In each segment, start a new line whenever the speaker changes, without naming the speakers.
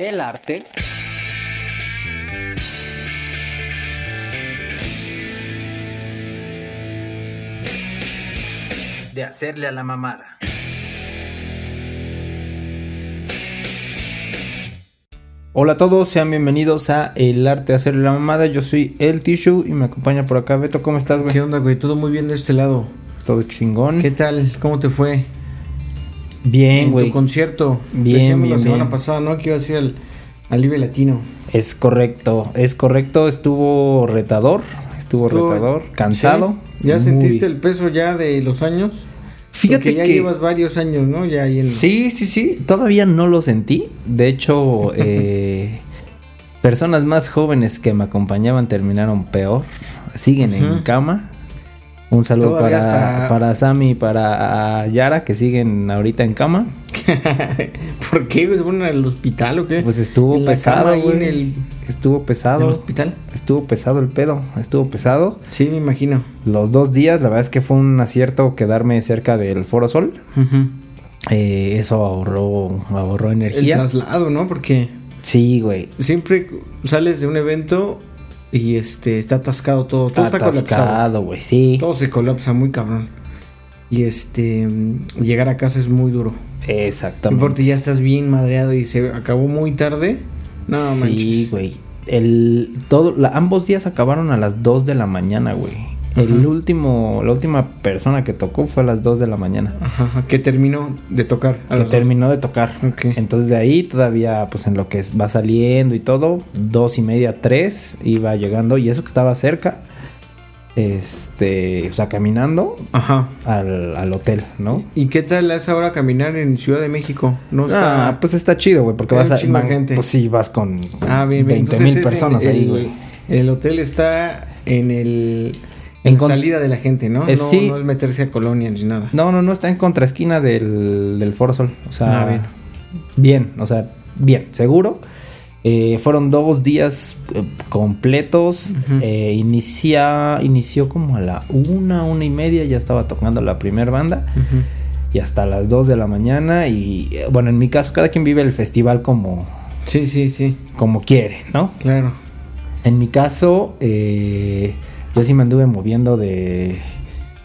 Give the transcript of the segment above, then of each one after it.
el arte de hacerle a la mamada.
Hola a todos, sean bienvenidos a El Arte de Hacerle la Mamada. Yo soy el Tissue y me acompaña por acá Beto. ¿Cómo estás, güey?
¿Qué onda, güey? Todo muy bien de este lado.
Todo chingón.
¿Qué tal? ¿Cómo te fue?
Bien,
en
güey.
tu concierto.
Bien,
Decíamos
bien,
la semana
bien.
pasada, ¿no? Que iba a ir al, al Latino.
Es correcto, es correcto. Estuvo retador, estuvo,
Estuvo-
retador, cansado.
¿Sí? ¿Ya
Muy-
sentiste el peso ya de los años?
Fíjate
Porque ya
que
llevas varios años, ¿no? Ya ahí en...
Sí, sí, sí. Todavía no lo sentí. De hecho, eh, personas más jóvenes que me acompañaban terminaron peor. Siguen en cama. Un saludo
Todavía
para,
hasta-
para Sammy y para Yara que siguen ahorita en cama.
¿Por qué? ¿Se fueron al hospital o qué?
Pues estuvo
En
pesado, güey.
el,
Estuvo
en el
pesado.
hospital?
Estuvo pesado el pedo. Estuvo pesado.
Sí, me imagino.
Los dos días, la verdad es que fue un acierto quedarme cerca del Foro Sol. Eh, eso ahorró, ahorró
El
energía.
traslado, ¿no? Porque
Sí, güey.
siempre sales de un evento y este está atascado todo. Todo está colapsado.
Atascado, güey, sí.
Todo se colapsa muy cabrón. Y este llegar a casa es muy duro.
Exactamente.
importa, ya estás bien madreado y se acabó muy tarde. No
sí,
manches.
güey. El todo la- ambos días acabaron a las 2 de la mañana, güey. El último la última persona que tocó fue a las 2 de la mañana.
Ajá, que terminó de tocar. a
que
dos.
terminó de tocar.
Ok.
Entonces de ahí todavía, pues en lo que va saliendo y todo, dos y media, tres, iba llegando y eso que estaba cerca, este, o sea, caminando
Ajá.
al, al hotel, ¿no?
¿Y qué tal es ahora caminar en Ciudad de México? No está.
Ah, pues está chido, güey, porque vas a... van-
gente.
Pues sí, vas con
Ah, bien, bien.
20
Entonces
mil personas ahí, güey.
El hotel está en el.
En
salida de la gente, ¿no?
Eh,
no,
sí.
no es meterse a colonia ni nada.
No, no, no, está en contraesquina del, del. O sea,
Ah, bien.
bien, o sea, bien, seguro. Eh, fueron dos días eh, completos. Eh, inicia, inició como a la una, una y media, ya estaba tocando la primera banda. Y hasta las dos de la mañana. Y bueno, en mi caso, cada quien vive el festival como,
Sí, sí, sí.
como quiere, ¿no?
Claro.
En mi caso, eh, yo sí me anduve moviendo de...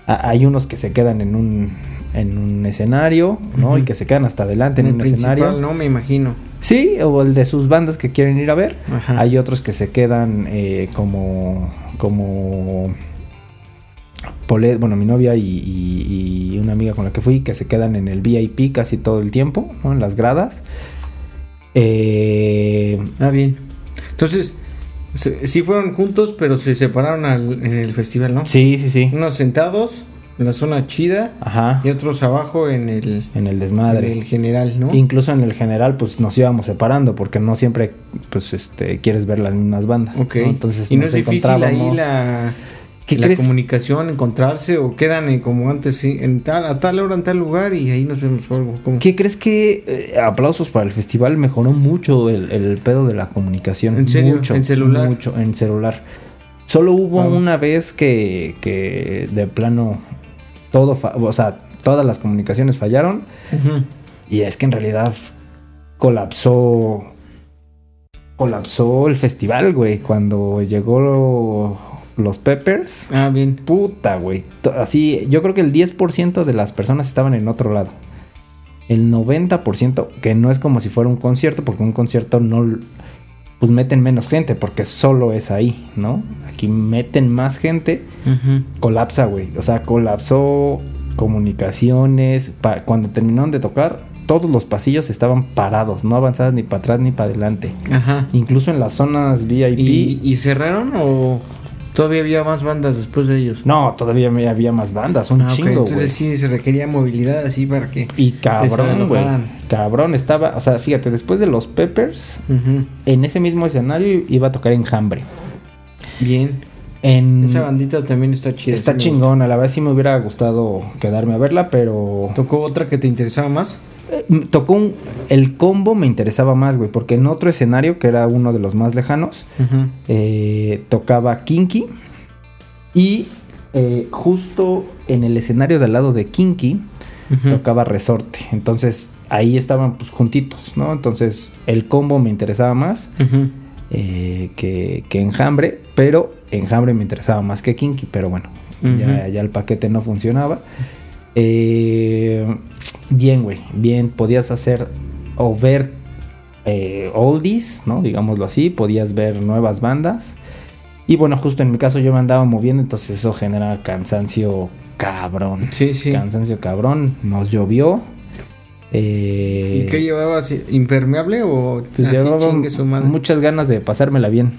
a- hay unos que se quedan en un, en un escenario, ¿no? Y que se quedan hasta adelante en, un escenario.
no me imagino.
Sí, o el de sus bandas que quieren ir a ver.
Ajá.
Hay otros que se quedan eh, como... como bueno, mi novia y, y- y una amiga con la que fui, que se quedan en el VIP casi todo el tiempo, ¿no? En las gradas. Eh,
Ah, bien. Entonces, se- sí fueron juntos, pero se separaron al- en el festival, ¿no?
sí, sí, sí.
Unos sentados en la zona chida
Ajá.
y otros abajo en el,
En el
en
desmadre.
el general, ¿no?
Incluso en el general, pues nos íbamos separando, porque no siempre, pues, este, quieres ver las mismas bandas.
Ok.
¿no? Entonces,
y no
nos
es difícil ahí
encontrábamos-
la,
¿Qué
la
crees?
comunicación, encontrarse o quedan en, como antes, en tal, a tal hora en tal lugar y ahí nos vemos o algo. ¿cómo?
¿Qué crees que eh, aplausos para el festival mejoró mucho el, el pedo de la comunicación?
¿En serio?
Mucho,
¿En celular?
Mucho, en celular. Solo hubo
Wow.
una vez que, que de plano todo, o sea, todas las comunicaciones fallaron y es que en realidad colapsó colapsó el festival, güey, cuando llegó los Peppers.
Ah, bien.
Puta, güey. Así, yo creo que el 10% de las personas estaban en otro lado. El 90%, que no es como si fuera un concierto, porque un concierto no. Pues meten menos gente, porque solo es ahí, ¿no? Aquí meten más gente, colapsa, güey. O sea, colapsó comunicaciones. Cuando terminaron de tocar, todos los pasillos estaban parados, no avanzadas ni para atrás ni para adelante.
Ajá.
Incluso en las zonas VIP.
¿Y, y cerraron o todavía había más bandas después de ellos?
No, todavía había más bandas, un
Ah,
chingo, güey.
Entonces sí se requería movilidad así para que.
Y cabrón, güey. Cabrón, estaba, o sea, fíjate, después de los Peppers, en ese mismo escenario iba a tocar Enjambre.
Bien.
En
Esa bandita también está chida.
Está
sí
chingona, la verdad sí me hubiera gustado quedarme a verla, pero
¿Tocó otra que te interesaba más?
Eh, tocó un el combo me interesaba más, güey, porque en otro escenario que era uno de los más lejanos, eh, tocaba Kinky y eh, justo en el escenario del lado de Kinky tocaba Resorte. Entonces ahí estaban pues juntitos, ¿no? Entonces el combo me interesaba más eh, que, que Enjambre, pero Enjambre me interesaba más que Kinky, pero bueno, ya el paquete no funcionaba. Eh, bien, güey, bien, podías hacer o ver eh, oldies, ¿no? Digámoslo así, podías ver nuevas bandas. Y bueno, justo en mi caso yo me andaba moviendo, entonces eso genera cansancio cabrón.
Sí, sí.
Cansancio cabrón. Nos llovió. Eh,
¿Y qué llevabas? ¿Impermeable o
pues
así
llevaba
chingue su madre?
muchas ganas de pasármela bien.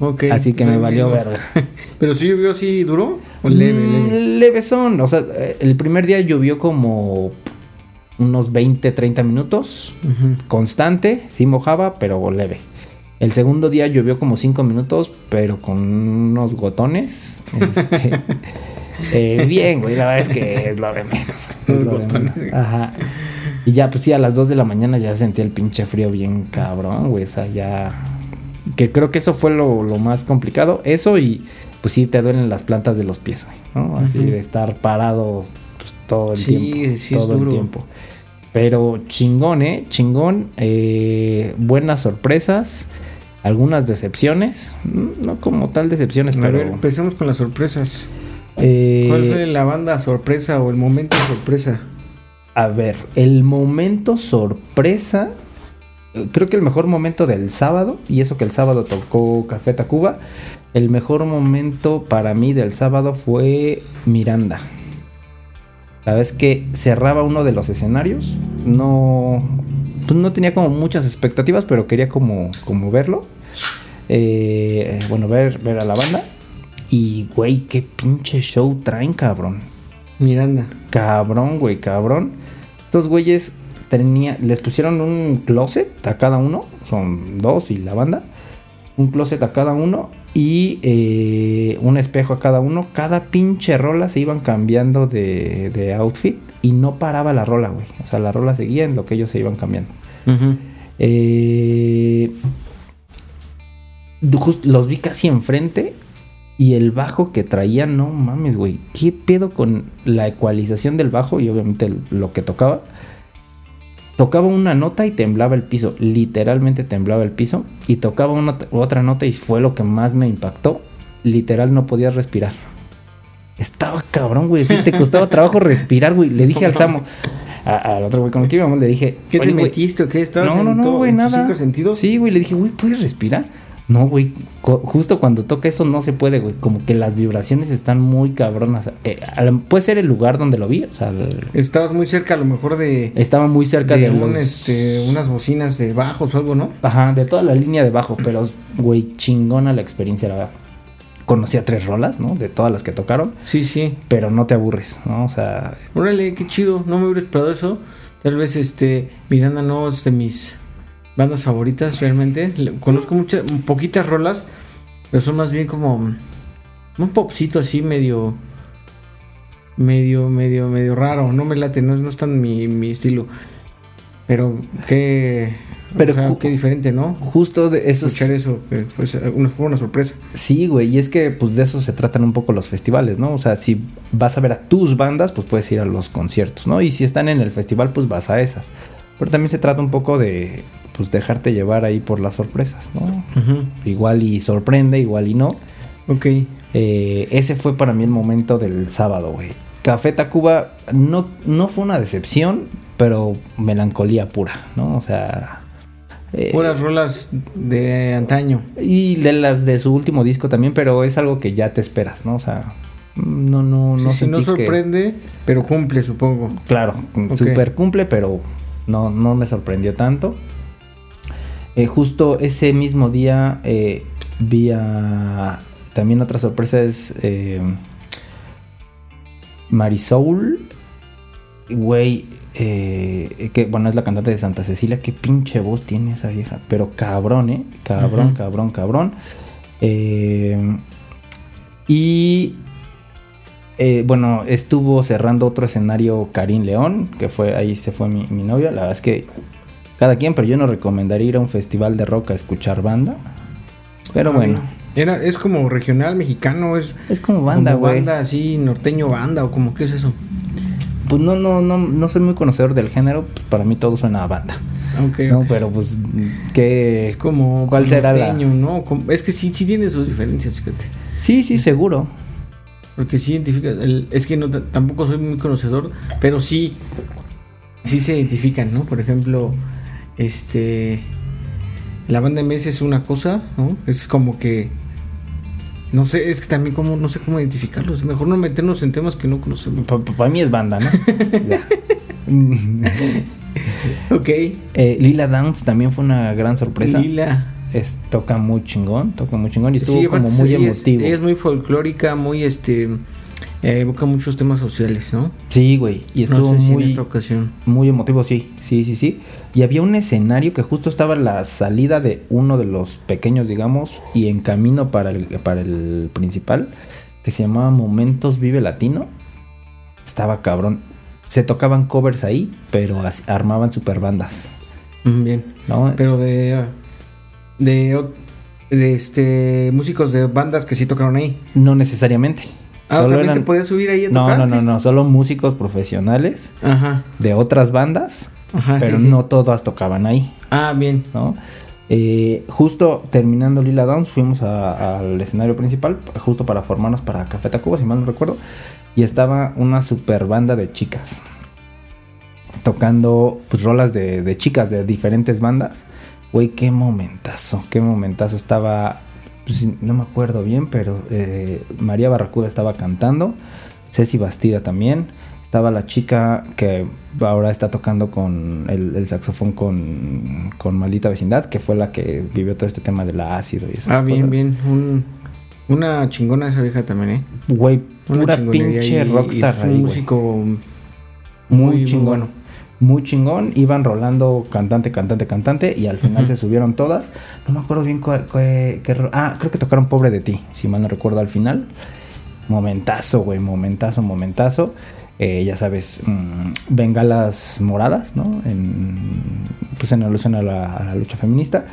Ok,
así que me valió verga.
Pero sí llovió así duro o leve,
Mm,
leve.
Levesón. O sea, eh, el primer día llovió como unos 20, 30 minutos. Constante, sí mojaba, pero leve. El segundo día llovió como 5 minutos, pero con unos gotones. Este, eh, bien, güey, la verdad es que es lo de menos. güey, es
Unos
lo de
gotones,
menos. Ajá. Y ya, pues sí, a las 2 de la mañana ya sentía el pinche frío bien cabrón, güey. O sea, ya. Que creo que eso fue lo, lo más complicado. Eso y pues sí te duelen las plantas de los pies, ¿no? Así de estar parado pues, todo el
Sí,
tiempo.
sí es
todo el tiempo. Pero chingón, ¿eh? Chingón. eh, buenas sorpresas. Algunas decepciones. No como tal decepciones,
A
pero...
ver, empecemos con las sorpresas.
eh,
¿Cuál fue la banda sorpresa o el momento sorpresa?
A ver, el momento sorpresa. Creo que el mejor momento del sábado, y eso que el sábado tocó Café Tacuba, el mejor momento para mí del sábado fue Miranda. La vez que cerraba uno de los escenarios, no, pues no tenía como muchas expectativas, pero quería como, como verlo. Eh, bueno, ver, ver a la banda. Y, güey, qué pinche show traen, cabrón.
Miranda.
Cabrón, güey, cabrón. Estos güeyes tenía, les pusieron un closet a cada uno. Son dos y la banda. Un closet a cada uno. Y eh, un espejo a cada uno. Cada pinche rola se iban cambiando de, de outfit. Y no paraba la rola, güey. O sea, la rola seguía en lo que ellos se iban cambiando. Eh, just- los vi casi enfrente. Y el bajo que traía, no mames, güey. ¿Qué pedo con la ecualización del bajo? Y obviamente lo que tocaba. Tocaba una nota y temblaba el piso. Literalmente temblaba el piso. Y tocaba una, otra nota y fue lo que más me impactó. Literal no podías respirar. Estaba cabrón, güey. Sí, te costaba trabajo respirar, güey. Le dije al Samo, al otro güey con el que íbamos, le dije,
¿Qué te
"Oye, güey,
metiste o qué? ¿Estabas
no, no,
en
no,
todo-
güey, nada.
cinco sentidos?
Sí, güey, le dije, güey, ¿puedes respirar? No, güey, justo cuando toca eso no se puede, güey. Como que las vibraciones están muy cabronas. Eh, puede ser el lugar donde lo vi, o sea,
Estabas muy cerca a lo mejor de,
estaba muy cerca de,
de un,
los...
este, unas bocinas de bajos o algo, ¿no?
Ajá, de toda la línea de bajo, pero, güey, chingona la experiencia, la verdad. Conocía tres rolas, ¿no? De todas las que tocaron,
Sí, sí.
pero no te aburres, ¿no? O sea,
Órale, qué chido. No me hubiera esperado eso. Tal vez este Miranda no es de mis bandas favoritas realmente. Conozco muchas, poquitas rolas, pero son más bien como un popcito así medio medio medio medio raro. No me late, no, no es tan mi, mi estilo. Pero qué
Pero
o sea,
ju-
qué diferente, ¿no?
justo de esos...
Escuchar eso, que, pues, una, fue una sorpresa.
Sí, güey, y es que pues de eso se tratan un poco los festivales, ¿no? O sea, si vas a ver a tus bandas, pues puedes ir a los conciertos, ¿no? Y si están en el festival, pues vas a esas. Pero también se trata un poco de pues dejarte llevar ahí por las sorpresas, ¿no? Igual y sorprende, igual y no.
Ok.
Eh, ese fue para mí el momento del sábado, güey. Café Tacuba no, no fue una decepción, pero melancolía pura, ¿no? O sea... eh,
Puras rolas de antaño.
y de las de su último disco también, pero es algo que ya te esperas, ¿no? O sea, no, no, no
sí, no
sentí que-
sorprende, pero cumple, supongo.
Claro, super cumple, pero no, no me sorprendió tanto. Eh, justo ese mismo día eh, vi a... También otra sorpresa es eh, Marisoul. Güey, eh, que bueno, es la cantante de Santa Cecilia. Qué pinche voz tiene esa vieja. Pero cabrón, ¿eh? Cabrón, cabrón, cabrón. Y eh, bueno, estuvo cerrando otro escenario Karim León, que fue ahí se fue mi, mi novia. La verdad es que cada quien, pero yo no recomendaría ir a un festival de rock a escuchar banda. Pero
Ah,
bueno.
Era, es como regional mexicano, es
es como banda, güey.
banda así, norteño banda, o como qué es eso.
pues no, no, no, no soy muy conocedor del género, pues para mí todo suena a banda.
Ok,
No, pero pues, ¿qué?
Es como.
¿Cuál será la-
norteño, ¿no? Como- Es que sí, sí tiene sus diferencias, fíjate.
Sí, sí, seguro.
Porque sí identifica. el- es que no, tampoco soy muy conocedor, pero sí. Sí se identifican, ¿no? Por ejemplo, este. La banda MS es una cosa, ¿no? Es como que. No sé, es que también como, no sé cómo identificarlos. Mejor no meternos en temas que no conocemos.
Para mí es banda, ¿no? Ya.
Ok.
Eh, Lila Downs también fue una gran sorpresa.
Lila.
Es, toca muy chingón, toca muy chingón y estuvo
Sí,
como muy
es-
emotivo.
ella es muy folclórica, muy este. Eh, evoca muchos temas sociales, ¿no?
Sí, güey. Y estuvo
no sé si
muy,
en esta ocasión.
muy emotivo, sí, sí, sí, sí. Y había un escenario que justo estaba en la salida de uno de los pequeños, digamos, y en camino para el, para el principal, que se llamaba Momentos Vive Latino. Estaba cabrón. Se tocaban covers ahí, pero armaban super bandas,
Mm, Bien.
¿no?
Pero de. De. De este. Músicos de bandas que sí tocaron ahí.
no necesariamente.
Ah,
Solo
¿también
eran-
te podías subir ahí a
No,
tocar?
no, no,
qué?
no, solo músicos profesionales
Ajá.
de otras bandas,
Ajá.
pero
sí, sí.
no todas tocaban ahí.
Ah, bien.
¿no? Eh, justo terminando Lila Downs, fuimos a- al escenario principal, justo para formarnos para Café Tacuba, si mal no recuerdo, y estaba una super banda de chicas tocando pues rolas de, de chicas de diferentes bandas. Güey, qué momentazo, qué momentazo. Estaba, pues, no me acuerdo bien, pero eh, María Barracuda estaba cantando, Ceci Bastida también. Estaba la chica que ahora está tocando con el, el saxofón con, con Maldita Vecindad, que fue la que vivió todo este tema del ácido y esas
Ah, bien,
cosas.
bien. Un, una chingona esa vieja también, ¿eh?
Güey,
Una
pura pinche
y-
rockstar
y fue un músico
Muy,
muy, muy
chingón.
bueno.
Muy chingón. Iban rolando cantante, cantante, cantante. Y al final se subieron todas. No me acuerdo bien qué Ah, creo que tocaron Pobre de ti. Si mal no recuerdo al final. Momentazo, güey. Momentazo, momentazo. Eh, ya sabes, mm, bengalas moradas, ¿no? En, pues en alusión a la, a la lucha feminista.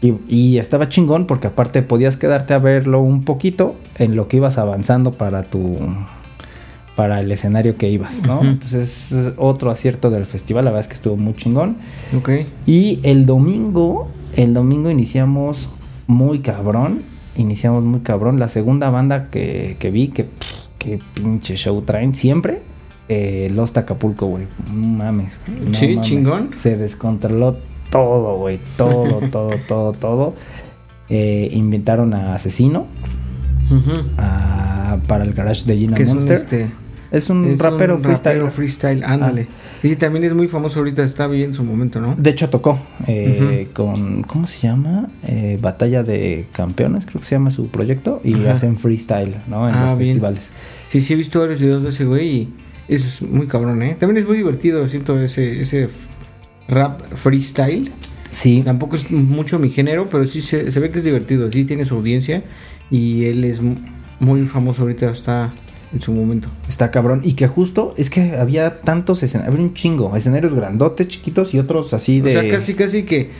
Y, y estaba chingón porque aparte podías quedarte a verlo un poquito en lo que ibas avanzando para tu para el escenario que ibas, ¿no? Entonces es otro acierto del festival, la verdad es que estuvo muy chingón.
Ok.
Y el domingo, el domingo iniciamos muy cabrón, iniciamos muy cabrón. La segunda banda que, que vi, que, que pinche show traen siempre, eh, Los Acapulco, güey. No mames. no
Sí,
mames.
chingón.
Se descontroló todo, güey. Todo, todo, todo, todo. Eh, invitaron a Asesino a- para el garage de Gina
es
Monster.
este,
Es un
es
rapero
un
freestyle.
rapero freestyle, ándale. Y también es muy famoso ahorita, está bien en su momento, ¿no?
De hecho tocó eh, con, ¿cómo se llama? Eh, Batalla de Campeones, creo que se llama su proyecto. Y
Ajá.
hacen freestyle, ¿no? En
Ah,
los
bien.
festivales.
Sí, sí, he visto varios videos de ese güey y es muy cabrón, ¿eh? También es muy divertido, siento ese, ese rap freestyle.
Sí,
Tampoco es mucho mi género, pero sí se, se ve que es divertido, sí tiene su audiencia y él es mu- muy famoso ahorita, está en su momento.
está cabrón. Y que justo es que había tantos escenarios, había un chingo. Escenarios grandotes, chiquitos y otros así de...
O sea, casi, casi que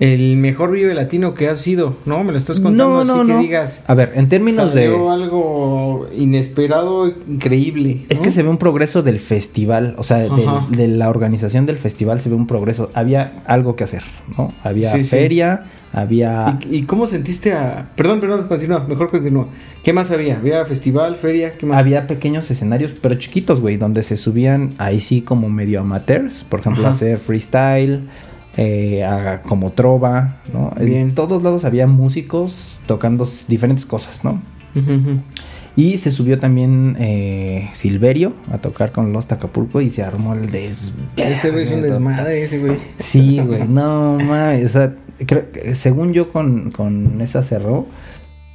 el mejor Vive Latino que ha sido, ¿no? Me lo estás contando
No,
así
no,
que
no.
digas.
A ver, en términos de...
algo inesperado, increíble.
Es
¿no?
que se ve un progreso del festival, o sea, del- de, la organización del festival se ve un progreso. Había algo que hacer, ¿no? Había
Sí, sí.
feria, había...
¿Y, y cómo sentiste a.? Perdón, perdón, continúa, mejor continúa. ¿Qué más había? ¿Había festival, feria? ¿Qué más?
Había pequeños escenarios, pero chiquitos, güey, donde se subían ahí sí como medio amateurs, por ejemplo,
Ajá.
hacer freestyle, eh, a- como trova, ¿no?
Bien.
En todos lados había músicos tocando diferentes cosas, ¿no? Y se subió también eh, Silverio a tocar con Los Acapulco y se armó el des...
Ese güey es un desmadre, ese güey.
Sí, güey, no mames, o sea, creo según yo con, con esa cerró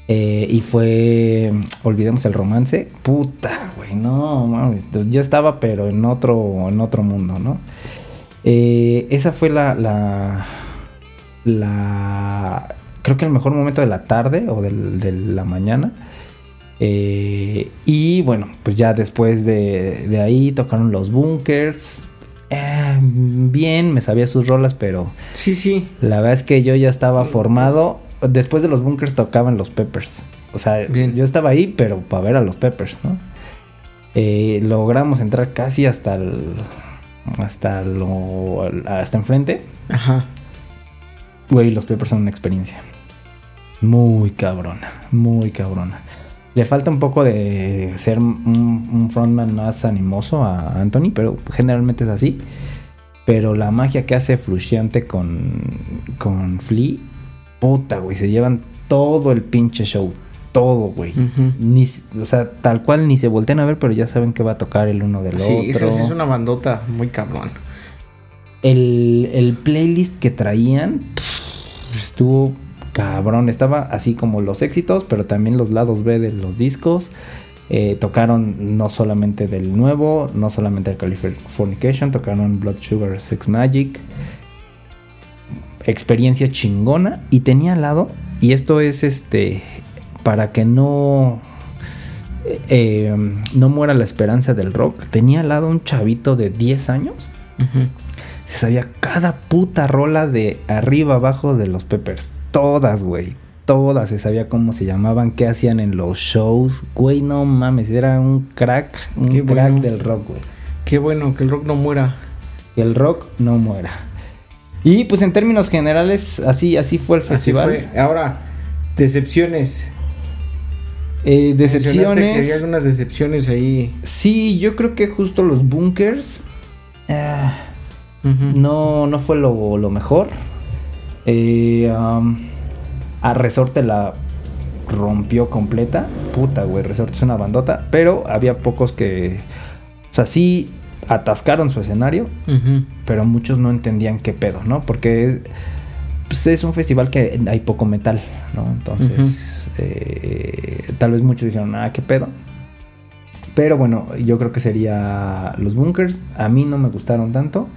eh, y fue, olvidemos el romance, puta, güey, no mames, yo estaba pero en otro, en otro mundo, ¿no? Eh, esa fue la, la, la, creo que el mejor momento de la tarde o del- de la mañana. Eh, y bueno, pues ya después de, de ahí tocaron los bunkers. Eh, bien, me sabía sus rolas, pero
Sí, sí.
la verdad es que yo ya estaba formado. Después de los bunkers tocaban los Peppers. O sea,
Bien.
yo estaba ahí, pero para ver a los Peppers, ¿no? Eh, logramos entrar casi hasta el, hasta lo, hasta enfrente.
Ajá.
Güey, los Peppers son una experiencia. Muy cabrona, muy cabrona. Le falta un poco de ser un, un frontman más animoso a Anthony, pero generalmente es así. Pero la magia que hace Flusciante con, con Flea, puta, güey, se llevan todo el pinche show. Todo, güey. S- o sea, tal cual ni se voltean a ver, pero ya saben que va a tocar el uno del
Sí,
otro.
sí es una bandota muy cabrón.
el, el playlist que traían pff, estuvo cabrón. Estaba así como los éxitos, pero también los lados B de los discos. Eh, tocaron no solamente del nuevo, no solamente el Californication, tocaron Blood Sugar Sex Magic. Experiencia chingona. Y tenía al lado, y esto es este, para que no, eh, no muera la esperanza del rock. Tenía al lado un chavito de 10 años se sabía cada puta rola de arriba abajo de los Peppers. Todas, güey. Todas. Se sabía cómo se llamaban, qué hacían en los shows. Güey, no mames. Era un crack. Un
Qué
crack
bueno.
del rock, güey.
Qué bueno que el rock no muera.
Que el rock no muera. Y pues en términos generales, así, así fue el
Así
festival.
fue. Ahora, decepciones.
Eh,
Mencionaste Que
decepciones.
había algunas decepciones ahí.
Sí, yo creo que justo los bunkers.
Ujú.
No, no fue lo, lo mejor. Eh, am, a Resorte la rompió completa. Puta, güey, Resorte es una bandota. Pero había pocos que. O sea, sí atascaron su escenario. Pero muchos no entendían qué pedo, ¿no? Porque es, pues es un festival que hay poco metal, ¿no? Entonces, eh, tal vez muchos dijeron, ah, qué pedo. Pero bueno, yo creo que sería los bunkers. A mí no me gustaron tanto.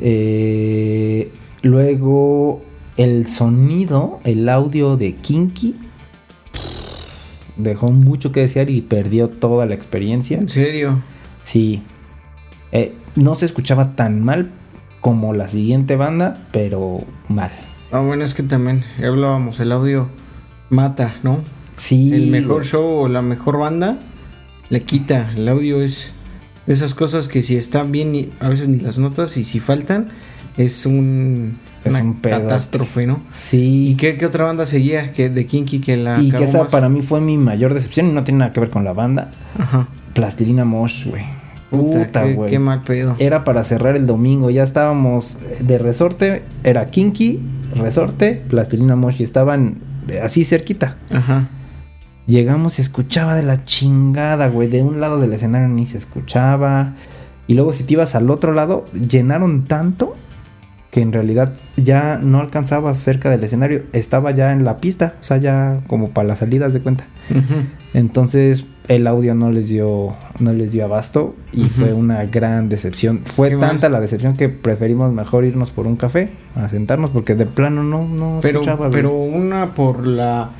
Eh, luego, el sonido, el audio de Kinky dejó mucho que desear y perdió toda la experiencia.
En serio.
Sí. Eh, no se escuchaba tan mal como la siguiente banda, pero mal.
Ah, bueno, es que también ya hablábamos, el audio mata, ¿no?
Sí.
el mejor show o la mejor banda le quita. El audio es de esas cosas que si están bien, a veces ni las notas y si faltan, es un,
Es
una
un
catástrofe, ¿no?
Sí.
¿Y qué, qué otra banda seguía? Que de Kinky que la
Y que esa
más?
para mí fue mi mayor decepción y no tiene nada que ver con la banda.
Ajá.
Plastilina Mosh, güey.
Puta,
Puta,
qué, mal pedo.
Era para cerrar el domingo. Ya estábamos de resorte. Era Kinky, resorte, Plastilina Mosh. Y estaban eh, así cerquita.
Ajá.
Llegamos y escuchaba de la chingada, güey. De un lado del escenario ni se escuchaba. Y luego si te ibas al otro lado, llenaron tanto que en realidad ya no alcanzabas cerca del escenario. Estaba ya en la pista, o sea, ya como para las salidas de cuenta.
Ujú.
Entonces el audio no les dio, no les dio abasto y fue una gran decepción. Fue
Qué
tanta
mal.
la decepción que preferimos mejor irnos por un café a sentarnos porque de plano no, no
Pero,
escuchabas,
pero una por la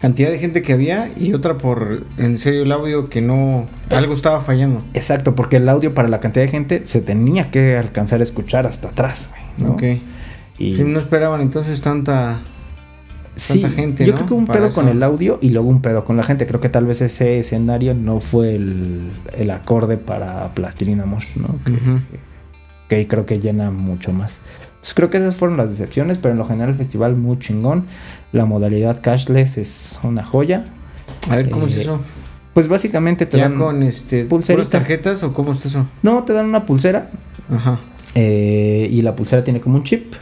cantidad de gente que había y otra por en serio el audio que no algo estaba fallando.
Exacto, porque el audio para la cantidad de gente se tenía que alcanzar a escuchar hasta atrás. ¿no?
Ok.
Y
no esperaban entonces tanta
sí,
tanta gente,
yo
¿no?
creo que un
Para
pedo
eso.
con el audio y luego un pedo con la gente. Creo que tal vez ese escenario no fue el, el acorde para Plastilina Mosh, ¿no? Que, que creo que llena mucho más. Entonces creo que esas fueron las decepciones, pero en lo general el festival muy chingón. La modalidad cashless es una joya.
A ver cómo es
Eh,
eso.
Pues básicamente te
Ya
dan...
con este puras tarjetas o cómo está eso?
No, te dan una pulsera
Ajá.
eh, y la pulsera tiene como un chip.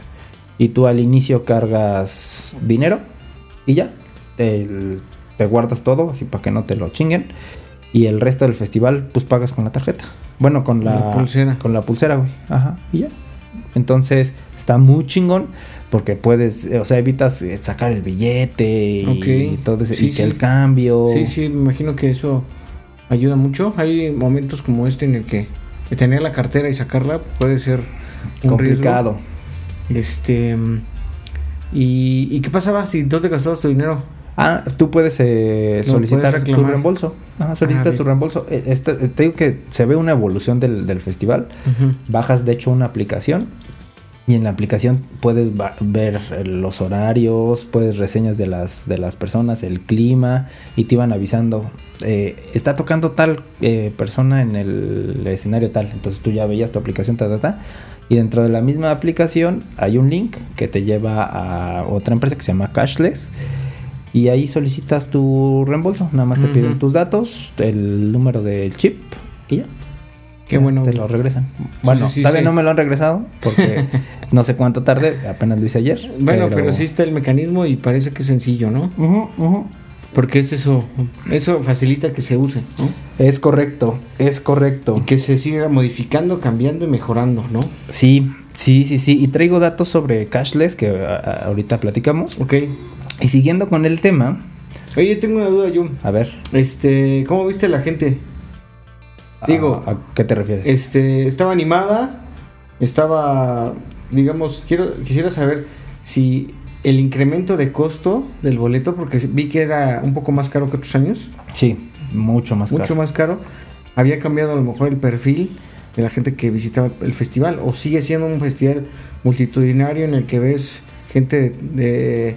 Y tú al inicio cargas dinero y ya. Te, te guardas todo así para que no te lo chinguen. Y el resto del festival pues pagas con la tarjeta. Bueno, con la,
La pulsera.
Con la pulsera, güey. Ajá. Y ya. Entonces está muy chingón porque puedes, eh, o sea, evitas eh, sacar el billete y todo ese,
Sí,
y que
sí.
el cambio.
Sí, sí, me imagino que eso ayuda mucho. Hay momentos como este en el que tener la cartera y sacarla puede ser un
complicado.
riesgo. Este y, ¿y qué pasaba si no te gastabas tu dinero?
Ah, tú puedes eh, solicitar
puedes
tu reembolso. Solicitas
Ah, bien.
tu reembolso. Eh, este- eh, te digo que se ve una evolución del, del festival. Bajas de hecho una aplicación Y en la aplicación puedes ver los horarios, puedes reseñas de las, de las personas, el clima, y te iban avisando, eh, está tocando tal eh, persona en el escenario tal. Entonces tú ya veías tu aplicación, ta, ta, ta. Y dentro de la misma aplicación hay un link que te lleva a otra empresa que se llama Cashless. Y ahí solicitas tu reembolso. Nada más te piden tus datos, el número del chip y ya.
Qué bueno,
Te lo regresan. Bueno,
sí, sí,
todavía
sí.
no me lo han regresado porque no sé cuánto tarde, apenas lo hice ayer.
Bueno, pero... sí está el mecanismo y parece que es sencillo, ¿no?
Ujú, ujú.
Porque es eso, eso facilita que se use, ¿no?
Es correcto, es correcto.
Y que se siga modificando, cambiando y mejorando, ¿no?
Sí, sí, sí, sí. Y traigo datos sobre cashless que a- ahorita platicamos.
Ok.
Y siguiendo con el tema,
Oye, tengo una duda, Jun.
a ver.
Este, ¿cómo viste a la gente? Digo,
¿a, a qué te refieres?
Este, estaba animada, estaba, digamos, quiero, quisiera saber si el incremento de costo del boleto, porque vi que era un poco más caro que otros años,
Sí, mucho más
mucho
caro.
más caro, había cambiado a lo mejor el perfil de la gente que visitaba el festival, o sigue siendo un festival multitudinario en el que ves gente de,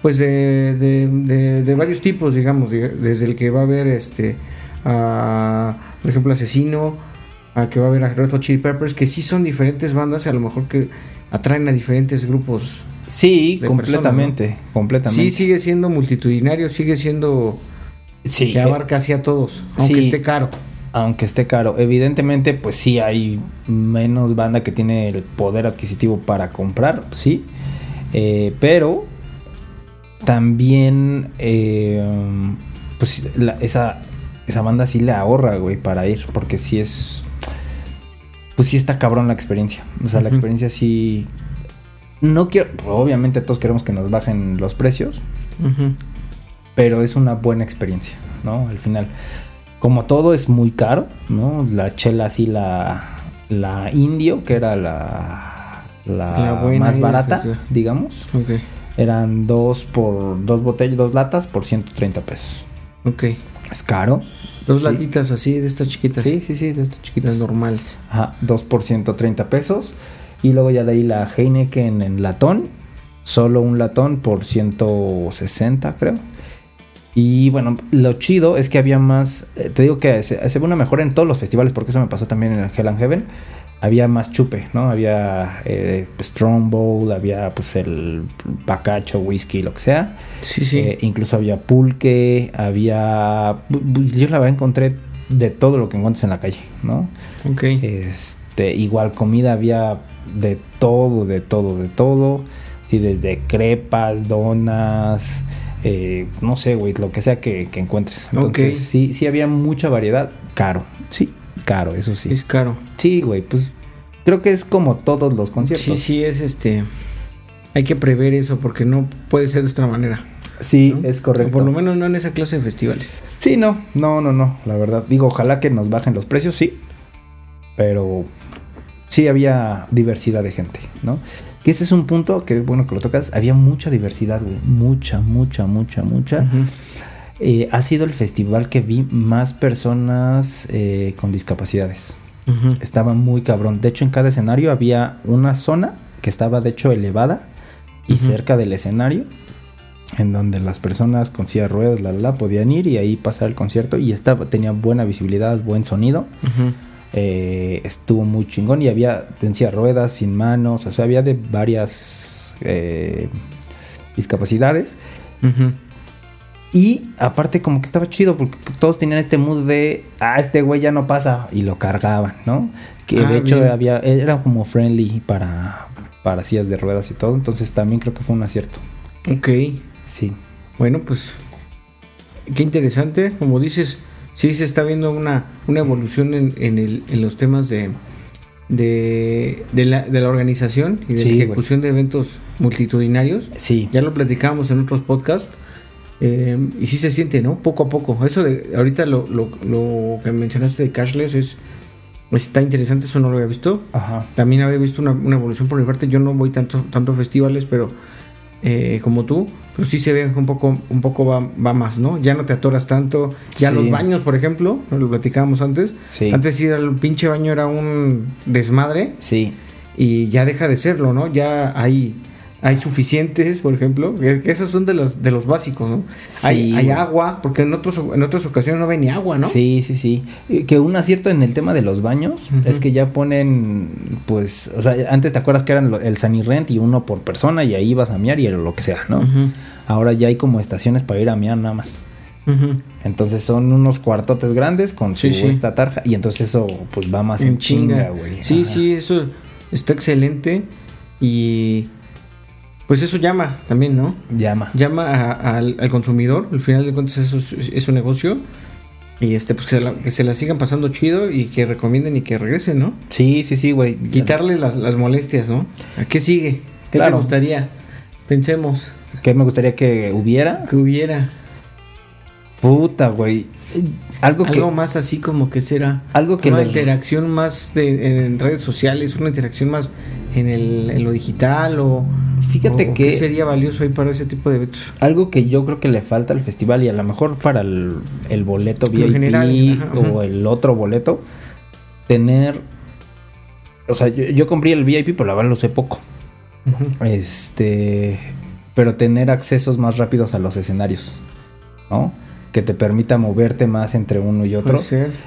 pues de, de, de- de varios tipos, digamos, de- desde el que va a ver este, a, por ejemplo, Asesino, a que va a ver a Red Hot Chili Peppers, que sí son diferentes bandas y a lo mejor que atraen a diferentes grupos.
Sí, completamente, completamente.
Sí, sigue siendo multitudinario, sigue siendo
Sí,
que
eh,
abarca así a todos, aunque
sí.
esté caro.
aunque esté caro. Evidentemente, pues sí hay menos banda que tiene el poder adquisitivo para comprar, sí. Eh, pero también, eh, pues la- esa, esa banda sí le ahorra, güey, para ir, porque sí es, pues sí está cabrón la experiencia. O sea, la experiencia sí... No quiero, obviamente todos queremos que nos bajen los precios, pero es una buena experiencia, ¿no? Al final, como todo es muy caro, ¿no? La chela así, la, la indio, que era la, la, más barata, digamos,
Ok,
eran dos por dos botellas, dos latas por 130 pesos.
ok.
Es caro.
Dos
Sí.
latitas así, de estas chiquitas.
Sí, sí, sí, de estos
Las
chiquitos.
normales.
Ajá, dos por 130 pesos. Y luego ya de ahí la Heineken en latón. Solo un latón por 160, creo. Y bueno, lo chido es que había más. eh, te digo que se, se ve una mejora en todos los festivales, porque eso me pasó también en el Hell and Heaven. Había más chupe, ¿no? Había eh, había pues el bacacho, whisky, lo que sea.
Sí, sí.
Eh, incluso había pulque, había. Yo la verdad encontré de todo lo que encuentras en la calle, ¿no?
ok.
Este, igual comida había de todo, de todo, de todo. Sí, desde crepas, donas, eh, no sé, güey, lo que sea que, que encuentres. Entonces, sí, sí había mucha variedad. Caro, sí, caro, eso sí.
Es caro.
Sí, güey, pues creo que es como todos los conciertos.
Sí, sí, es este. Hay que prever eso porque no puede ser de otra manera.
Sí,
¿no?
es correcto.
O por lo menos no en esa clase de festivales.
Sí, no, no, no, no, la verdad. Digo, ojalá que nos bajen los precios, sí. Pero sí había diversidad de gente, ¿no? Que ese es un punto que, bueno, que lo tocas. Había mucha diversidad, güey. Mucha, mucha, mucha, mucha.
Ujú.
Eh, ha sido el festival que vi más personas eh, con discapacidades.
Ujú.
Estaba muy cabrón. De hecho, en cada escenario había una zona que estaba, de hecho, elevada y
Ujú.
cerca del escenario, en donde las personas con silla de ruedas, la, la, podían ir y ahí pasar el concierto. Y estaba, tenía buena visibilidad, buen sonido.
Ujú.
Eh, estuvo muy chingón y había de ruedas, sin manos, o sea, había de varias eh, discapacidades. Y aparte como que estaba chido porque todos tenían este mood de, ah, este güey ya no pasa y lo cargaban, ¿no? Que
Ah,
de hecho
bien.
había, era como friendly para, para sillas de ruedas y todo, entonces también creo que fue un acierto.
Ok.
Sí.
Bueno, pues. Qué interesante. Como dices, sí se está viendo una, una evolución en, en, el- en los temas de. De, de la, de la organización y de
Sí,
la
güey.
ejecución de eventos multitudinarios.
Sí.
Ya lo platicábamos en otros podcasts. eh, y sí se siente, ¿no? Poco a poco. Eso de ahorita lo, lo, lo que mencionaste de cashless es está interesante, eso no lo había visto.
Ajá.
También había visto una, una evolución por mi parte. Yo no voy tanto, tanto a festivales, pero eh, como tú, pero sí se ve un poco, un poco va, va más, ¿no? Ya no te atoras tanto. Ya
Sí.
los baños, por ejemplo, ¿no? lo platicábamos antes.
Sí.
Antes ir al pinche baño era un desmadre.
Sí.
y ya deja de serlo, ¿no? Ya hay hay suficientes, por ejemplo, que esos son de los de los básicos, ¿no? hay,
Sí,
hay agua, porque en otros en otras ocasiones no ve ni agua, ¿no?
Sí, sí, sí. Que un acierto en el tema de los baños es que ya ponen, pues, o sea, antes te acuerdas que eran el Sanirrent y uno por persona y ahí ibas a miar y lo que sea, ¿no? Ahora ya hay como estaciones para ir a miar nada más. Entonces son unos cuartotes grandes con su
Sí, sí.
esta tarja y entonces eso pues va más en, chinga, güey.
Sí, sí, eso está excelente y pues eso llama también, ¿no?
Llama.
Llama a- al, al consumidor, al final de cuentas eso es, es un negocio y este pues que se, la, que se la sigan pasando chido y que recomienden y que regresen, ¿no?
Sí, sí, sí, güey.
Quitarle las, las molestias, ¿no? ¿A qué sigue? ¿Qué
Claro.
te gustaría? Pensemos
¿Qué me gustaría que hubiera?
que hubiera
Puta, güey. Algo que
algo más así como que será
algo que
una interacción más de, en redes sociales, una interacción más en, el, en lo digital o
Fíjate
o
que-
qué sería valioso ahí para ese tipo de eventos.
algo que yo creo que le falta al festival y a lo mejor para el, el boleto VIP
general, ajá,
o el otro boleto, tener... O sea, yo, yo compré el VIP, pero la verdad lo sé poco. Este... Pero tener accesos más rápidos a los escenarios, ¿no? Que te permita moverte más entre uno y otro.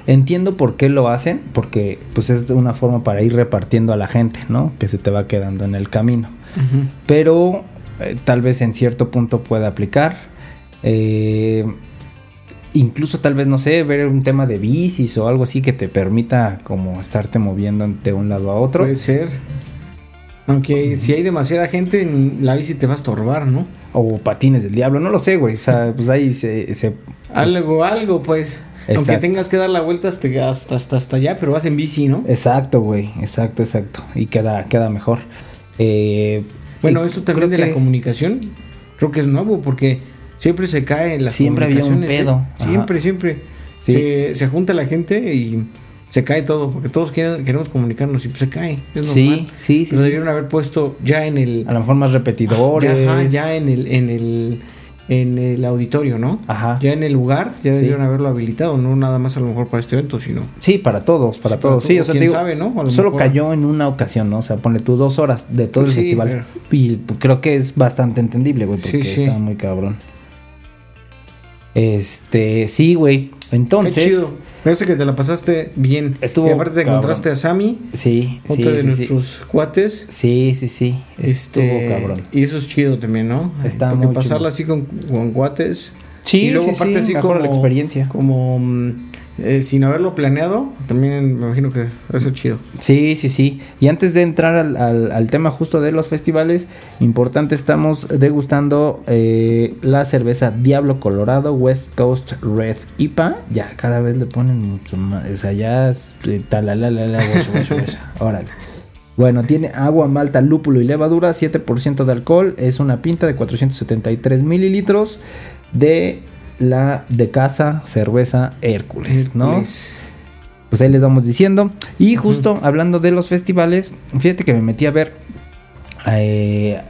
Entiendo por qué lo hacen, porque pues es una forma para ir repartiendo a la gente, ¿no? Que se te va quedando en el camino Pero eh, tal vez en cierto punto pueda aplicar. Eh, incluso tal vez, no sé, ver un tema de bicis o algo así que te permita como estarte moviendo de un lado a otro.
Puede ser. Aunque si hay demasiada gente, en la bici te va a estorbar, ¿no?
O patines del diablo, no lo sé, güey. O sea, pues ahí se... se- pues,
Algo, algo, pues. Aunque tengas que dar la vuelta hasta, hasta, hasta, hasta allá, pero vas en bici, ¿no?
Exacto, güey. Exacto, exacto. Y queda, queda mejor. Eh,
Bueno, eso también de
creo
la
que-
comunicación, creo que es nuevo porque siempre se cae en las
Siempre había un
¿eh?
pedo.
Siempre, siempre.
Sí.
Se, se junta la gente y se cae todo, porque todos quieren- queremos comunicarnos y pues se cae. Es
Sí,
normal.
sí, sí,
Lo debieron haber puesto ya en el.
A lo mejor más repetidores.
Ya, ajá, ya en el, en el en el auditorio, ¿no?
Ajá.
Ya en el lugar, ya
Sí.
debieron haberlo habilitado, no nada más a lo mejor para este evento, sino.
Sí, para todos, para
Sí, para
todos. Sí, o sea,
¿Quién
digo,
sabe, no?
Solo
mejor-
cayó en una ocasión, ¿no? O sea, pone tú dos horas de todo
Pues
el
sí,
festival. Y pues, creo que es bastante entendible, güey, porque está muy cabrón. Este, sí, güey.
Qué
Entonces,
chido. Parece que te la pasaste bien.
Estuvo
Y aparte te
cabrón.
encontraste a Sammy,
sí, sí,
otro de
sí, sí.
nuestros cuates.
Sí, sí, sí. Estuvo
Este,
cabrón.
Y eso es chido también, ¿no?
Está
Porque
muy
pasarla
chido.
así con, con cuates.
Sí,
y luego
sí,
aparte
sí,
así como,
la experiencia.
Como eh, sin haberlo planeado, también me imagino que eso es chido.
Sí, sí, sí. Y antes de entrar al, al- al tema justo de los festivales, importante, estamos degustando eh, la cerveza Diablo Colorado West Coast Red IPA. Ya cada vez le ponen mucho más. O sea, ya es eh, talalalala, guacha. Órale. Bueno, tiene agua, malta, lúpulo y levadura, 7% de alcohol. Es una pinta de 473 mililitros de la de casa cerveza Hércules, ¿no?
Hércules.
pues ahí les vamos diciendo. Y justo hablando de los festivales, fíjate que me metí a ver eh,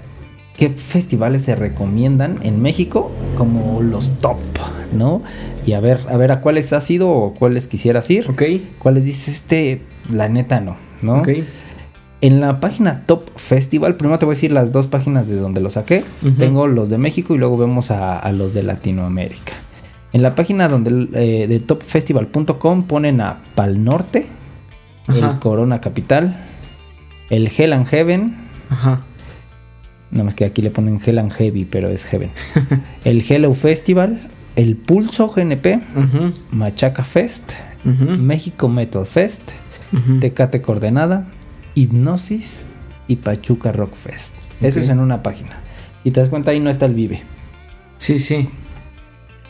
qué festivales se recomiendan en México como los top, ¿no? Y a ver, a ver a cuáles has ido o cuáles quisieras ir.
Ok.
¿Cuáles dices este? La neta no, ¿no?
Ok.
En la página Top Festival, primero te voy a decir las dos páginas de donde lo saqué. Tengo los de México y luego vemos a, a los de Latinoamérica. En la página donde, eh, de topfestival.com ponen a Pal Norte, el. Corona Capital, el Hell and Heaven,
Ajá.
nada más que aquí le ponen Hell and Heavy, pero es Heaven. el Hello Festival, el Pulso GNP. Machaca Fest. México Metal Fest. Tecate Coordenada, Hipnosis y Pachuca Rock Fest. Eso es en una página. Y te das cuenta, ahí no está el Vive.
Sí, sí.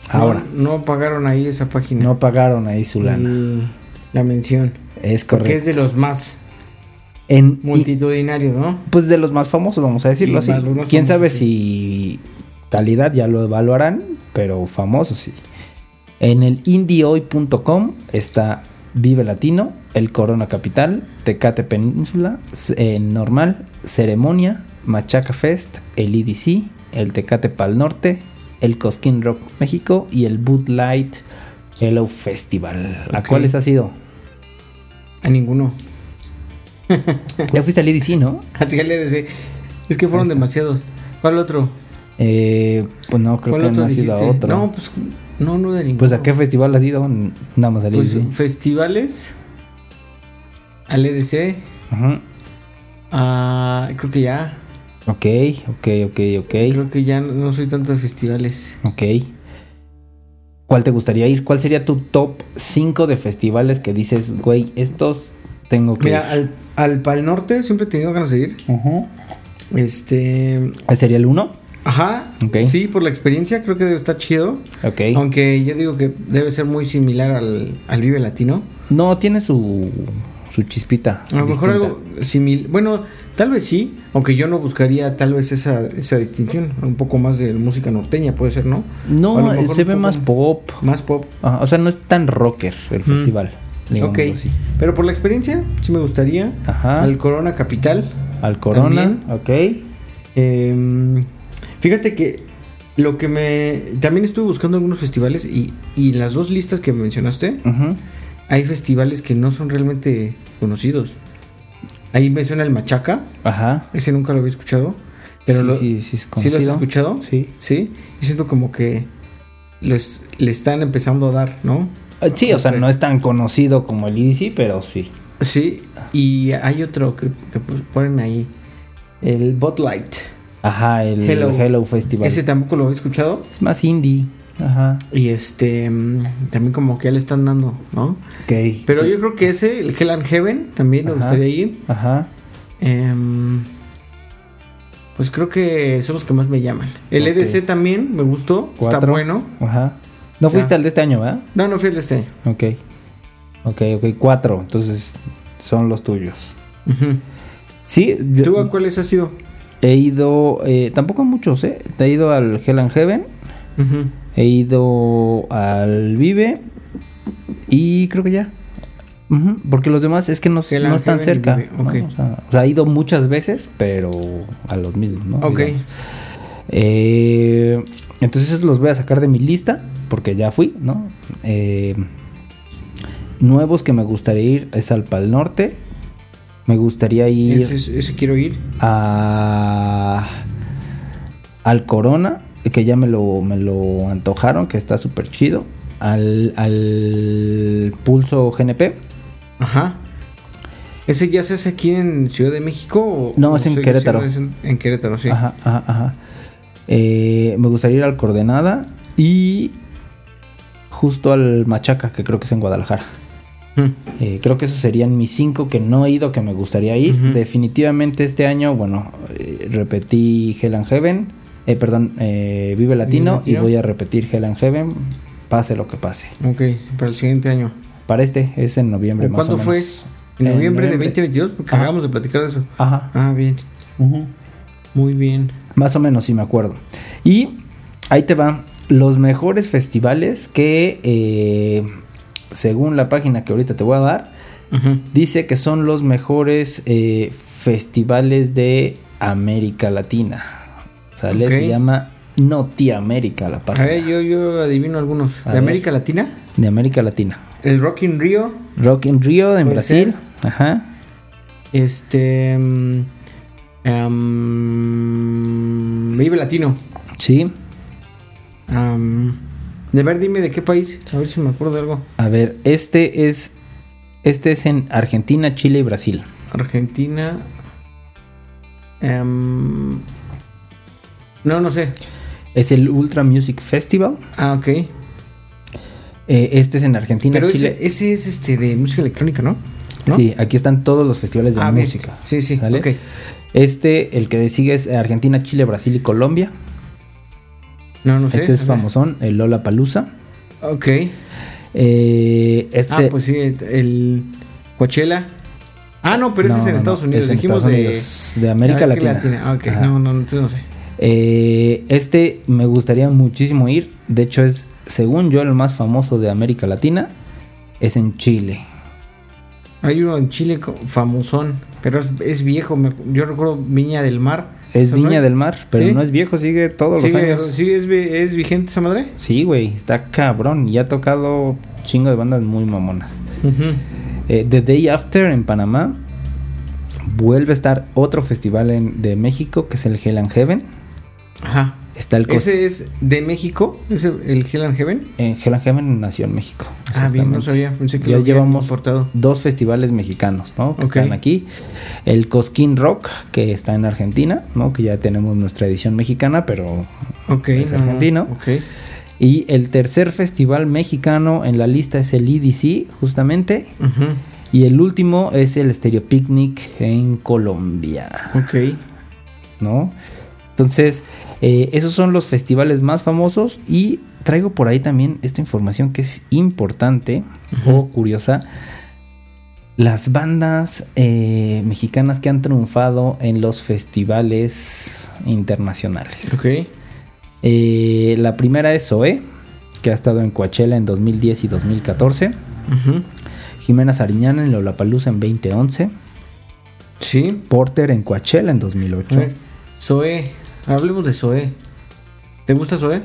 Ahora,
No, no pagaron ahí esa página.
no pagaron ahí su lana.
La mención.
Es
Porque
correcto.
es de los más
En,
multitudinarios, ¿no?
pues de los más famosos, vamos a decirlo así. Quién sabe
sí.
si calidad ya lo evaluarán, pero famosos sí. En el indiehoy.com está Vive Latino, el Corona Capital, Tecate Península, eh, Normal, Ceremonia, Machaca Fest, el EDC, el Tecate Pal Norte, el Cosquín Rock México y el Boot Light Hello Festival. ¿A cuáles ha sido?
A ninguno.
ya fuiste al EDC, ¿no?
Así que le decía. Es que fueron demasiados. ¿Cuál otro?
Eh, pues no, creo
¿Cuál
que no ha sido a otro.
No, pues no, no de ninguno.
pues a qué festival has ido? Nada más al
Pues, festivales. Al EDC.
Ajá.
Ah, creo que ya.
Ok, ok, ok, ok.
Creo que ya no, soy tanto de festivales.
Ok. ¿Cuál te gustaría ir? ¿Cuál sería tu top 5 de festivales que dices, güey, estos tengo que
Mira, al, al Pal Norte siempre he tenido ganas de ir.
ir? Ujú.
Este.
¿Ese sería el 1?
Ajá.
Ok.
Sí, por la experiencia creo que debe estar chido.
Ok.
Aunque yo digo que debe ser muy similar al, al Vive Latino.
No, tiene su, su chispita.
A lo mejor algo similar. Bueno, tal vez sí. Aunque yo no buscaría tal vez esa, esa distinción. Un poco más de música norteña, puede ser, ¿no?
No, se ve más pop.
Más pop.
Ajá, o sea, no es tan rocker el
Mm.
festival.
Ok.
así.
Pero por la experiencia, sí me gustaría.
Ajá.
Al Corona Capital.
Al Corona.
También.
Ok.
Em, fíjate que lo que me... También estuve buscando algunos festivales y, y las dos listas que mencionaste, hay festivales que no son realmente conocidos. Ahí me suena el Machaca,
Ajá.
ese nunca lo había escuchado. Pero
sí,
lo-
sí, sí, es
¿Sí lo has escuchado?
Sí.
Sí. Yo siento como que los, le están empezando a dar, ¿no?
Ah, Sí, o sea, no es tan conocido como el EDC, pero sí.
Sí. Y hay otro que, que ponen ahí. El Botlight.
Ajá, el
Hello.
Hello, Festival.
Ese tampoco lo había escuchado.
Es más indie. Ajá.
Y este mm, también como que ya le están dando, ¿no?
Ok.
Pero yo creo que ese, el Hell and Heaven, también me gustaría ir.
Ajá.
Em, pues creo que son los que más me llaman. El. EDC también me gustó, está bueno.
Ajá. No
Ya.
fuiste al de este año, ¿verdad?
No, no fui el de este año.
Ok. Ok, ok. Cuatro. Entonces son los tuyos.
Ujú.
Sí, yo
¿Tú a cuáles has ido?
He ido. eh, tampoco a muchos, ¿eh? He ido al Hell and Heaven. He ido al Vive. Y creo que ya. Porque los demás es que no, están cerca. O, sea, o sea, he ido muchas veces, pero a los mismos, ¿no?
Ok.
Digamos. Eh, entonces los voy a sacar de mi lista, porque ya fui, ¿no? Eh, nuevos que me gustaría ir es al Pal Norte. Me gustaría ir
Ese, ese quiero ir.
a al Corona, que ya me lo, me lo antojaron, que está súper chido. Al, al Pulso GNP.
Ajá. ¿Ese ya se hace aquí en Ciudad de México? O,
No, es en Querétaro.
en Querétaro, sí.
Ajá, ajá, ajá. Eh, me gustaría ir al Coordenada y justo al Machaca, que creo que es en Guadalajara.
Mm.
Eh, creo que esos serían mis cinco que no he ido, que me gustaría ir. Definitivamente este año, bueno, eh, repetí Hell and Heaven, eh, perdón, Vive Latino, y voy a repetir Hell and Heaven, pase lo que pase.
Ok, para el siguiente año.
Para este es en noviembre más
¿Cuándo
o
fue?
menos.
¿En
En
noviembre de
noviembre.
2022? Porque
Ajá.
acabamos de platicar de eso.
Ajá.
Ah, bien. Muy bien.
Más o menos, sí me acuerdo. Y ahí te va. Los mejores festivales que, según la página que ahorita te voy a dar, dice que son los mejores eh, festivales de América Latina. ¿Sale? Se llama Notiamérica la
A
página.
ver, yo, yo adivino algunos.
A
¿De
ver.
América Latina?
De América Latina.
El Rock in Rio.
Rock in Rio en Brasil.
ser.
Ajá.
Este. mm, Vive Latino.
Sí.
Am, de ver, dime de qué país. A ver si me acuerdo de algo.
A ver, este es. Este es en Argentina, Chile y Brasil.
Argentina. Am, no, no sé.
Es el Ultra Music Festival.
Ah, ok.
Eh, este es en Argentina,
Pero
Chile.
ese, ese es este de música electrónica, ¿no? ¿No?
Sí, aquí están todos los festivales de
Ah, bien.
música.
Sí, sí.
Este, el que sigue es Argentina, Chile, Brasil y Colombia.
No, no sé.
este es famosón, el Lola Palusa.
Ok.
Eh, este,
Ah, pues sí, el Coachella. Ah, no, pero ese es en Estados Unidos.
es en
Dijimos
Estados
de,
Unidos, de América Latina.
Ah, ok.
Ajá.
No, no, entonces no sé.
eh, este me gustaría muchísimo ir. De hecho, es, según yo, el más famoso de América Latina. Es en Chile.
Hay uno en Chile famosón, pero es, es viejo. me- yo recuerdo Viña del Mar.
Es
¿Eso no
Viña del Mar, pero
¿Sí?
no es viejo, sigue todos los
¿Sigue,
años.
sigue- es, es vigente esa madre?
Sí, güey, está cabrón. Y ha tocado chingo de bandas muy mamonas. Eh, The Day After en Panamá. Vuelve a estar otro festival en- de México, que es el Hell and Heaven.
Ajá.
Está el... cos-
Ese es de México, ese el Hell and Heaven.
En Hell and Heaven nació en México.
Ah, bien, no sabía. Pensé que
Ya
lo
llevamos
importado.
dos festivales mexicanos, ¿no? Que están aquí. El Cosquín Rock, que está en Argentina, ¿no? Que ya tenemos nuestra edición mexicana, pero...
Ok,
Es
no, no,
argentino. Y el tercer festival mexicano en la lista es el EDC, justamente. Y el último es el Stereo Picnic en Colombia,
Ok.
¿no? Entonces, eh, esos son los festivales más famosos y traigo por ahí también esta información que es importante o curiosa. Las bandas eh, mexicanas que han triunfado en los festivales internacionales.
Ok.
Eh, la primera es Zoé, que ha estado en Coachella en 2010 y 2014.
Ujú.
Jimena Sariñana en Lollapalooza en 2011.
Sí.
Porter en Coachella en
A
2008.
ver, Zoé. Hablemos de Zoé. ¿Te gusta Zoé?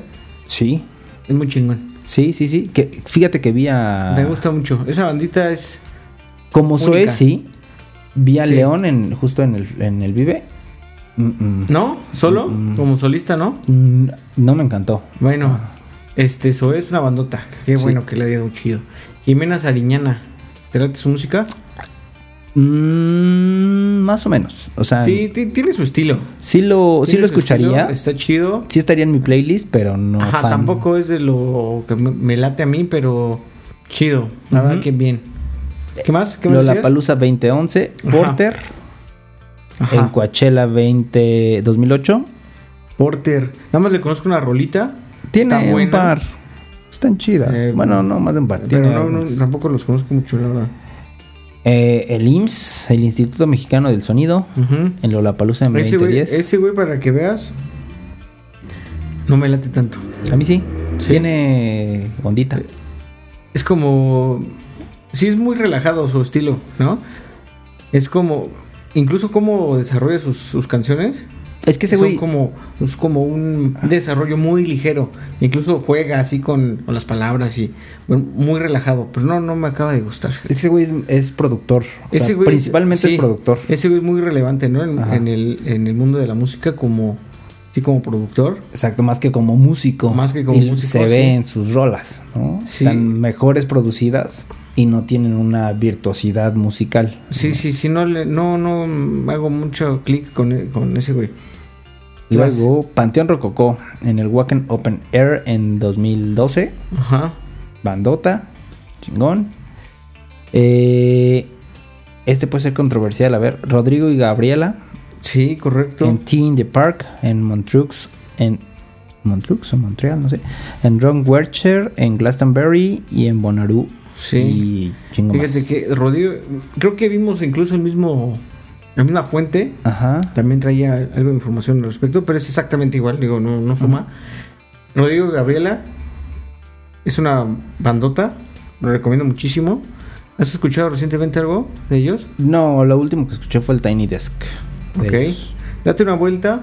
Sí,
Es muy chingón.
sí, sí, sí. Que, fíjate que vi a...
Me gusta mucho. Esa bandita es.
Como Zoé,
única.
sí. Vi a
Sí.
León en, justo en el, en el Vive. Mm, mm.
¿No? ¿Solo?
Mm.
Como solista, ¿no?
Mm, No me encantó.
Bueno, este Zoé es una bandota. Qué
Sí.
bueno que le haya dado chido. Jimena Sariñana. ¿Te late su música?
Mm, más o menos. O sea,
sí, ti- tiene su estilo.
sí lo, sí lo escucharía.
estilo, está chido.
Sí estaría en mi playlist, pero no
Ajá,
fan.
tampoco es de lo que me, late a mí, pero chido. La verdad
Ujú.
que bien. ¿Qué más? ¿Qué más decías?
Lollapalooza 2011,
Ajá.
Porter
Ajá.
en Coachella 20 2008.
Porter. Nada más le conozco una rolita.
Tiene
Está
un
buena.
par. Están chidas.
Eh,
bueno, no, más de un par.
Pero no, no, tampoco los conozco mucho, la verdad.
Eh, el IMSS, el Instituto Mexicano del Sonido,
Ujú.
en Lollapalooza en
Ese güey,
2010.
ese güey, para que veas, no me late tanto.
A mí sí.
Sí.
Tiene ondita.
Es como. Sí, es muy relajado su estilo, ¿no? Es como. Incluso cómo desarrolla sus, sus canciones.
Es que ese güey.
como, es como un desarrollo muy ligero. Incluso juega así con, con las palabras y. bueno, muy relajado. Pero no, no me acaba de gustar.
Es que ese güey es, es productor. O sea,
Ese güey
principalmente
sí,
es productor.
Ese güey es muy relevante, ¿no? En, el, en el mundo de la música como. Sí, como productor.
Exacto, más que como músico.
Más que como
Y
músico,
Se
sí.
ve en sus rolas, ¿no?
Sí.
Están mejores producidas y no tienen una virtuosidad musical.
Sí, sí, sí, no, le, no, no hago mucho clic con, e- con ese güey. ¿Qué
Luego, Panteón Rococó en el Wacken Open Air en 2012.
Ajá.
Bandota, chingón. Eh, este puede ser controversial. A ver, Rodrigo y Gabriela
Sí, correcto.
en Tea in the Park en Montreux, en Montreux o Montreal, no sé. En Ron Wercher, en Glastonbury y en Bonnaroo.
Sí.
Y chingo
Fíjate
más.
que Rodrigo, creo que vimos incluso el mismo, la misma fuente,
Ajá.
también traía algo de información al respecto, pero es exactamente igual, digo, no, no suma. Rodrigo Gabriela es una bandota, lo recomiendo muchísimo. ¿Has escuchado recientemente algo de ellos?
No, lo último que escuché fue el Tiny Desk. de
Ok.
ellos.
Date una vuelta.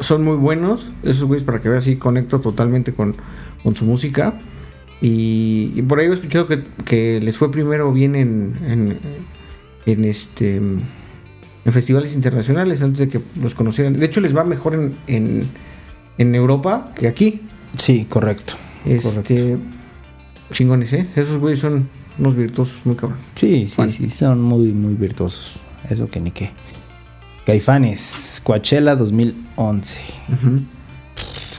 Son muy buenos. Esos güeyes para que veas si conecto totalmente con, con su música. Y, y por ahí he escuchado que, que les fue primero bien en, en, en este en festivales internacionales antes de que los conocieran. De hecho, les va mejor en, en, en Europa que aquí.
Sí, correcto.
Este chingones, ¿eh? Esos güeyes son unos virtuosos muy cabrón.
Sí, sí, sí, son muy, muy virtuosos. Eso que ni qué. Caifanes, Coachella 2011.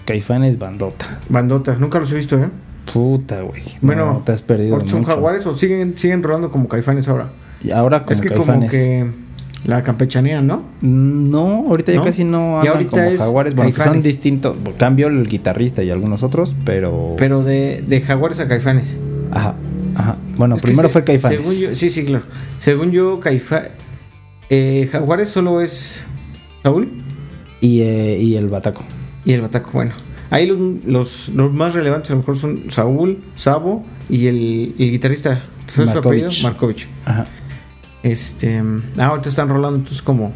Caifanes Bandota.
Bandota, nunca los he visto, ¿eh?
Puta, güey.
Bueno,
no, te has perdido
¿Son
mucho.
jaguares o siguen, siguen rolando como caifanes ahora?
Y ahora como
es que
Caifanes.
como que la campechanean, ¿no?
Mm, No, ahorita ya
¿No?
casi no
ahorita
como
es
jaguares. Bueno, que son distintos. Cambio el guitarrista y algunos otros, pero...
Pero de, de jaguares a caifanes.
Ajá, ajá. Bueno,
Es
primero
se-
fue Caifanes.
Según yo, sí, sí, claro. Según yo, caifa, eh, jaguares solo es Saúl
Y, eh, y el Bataco.
y el bataco. Bueno, ahí los, los, los más relevantes a lo mejor son Saúl, Sabo y el, el guitarrista. ¿Sabes su
Markovich.
apellido? Markovich.
Ajá.
Este, ah, ahorita están rolando entonces como...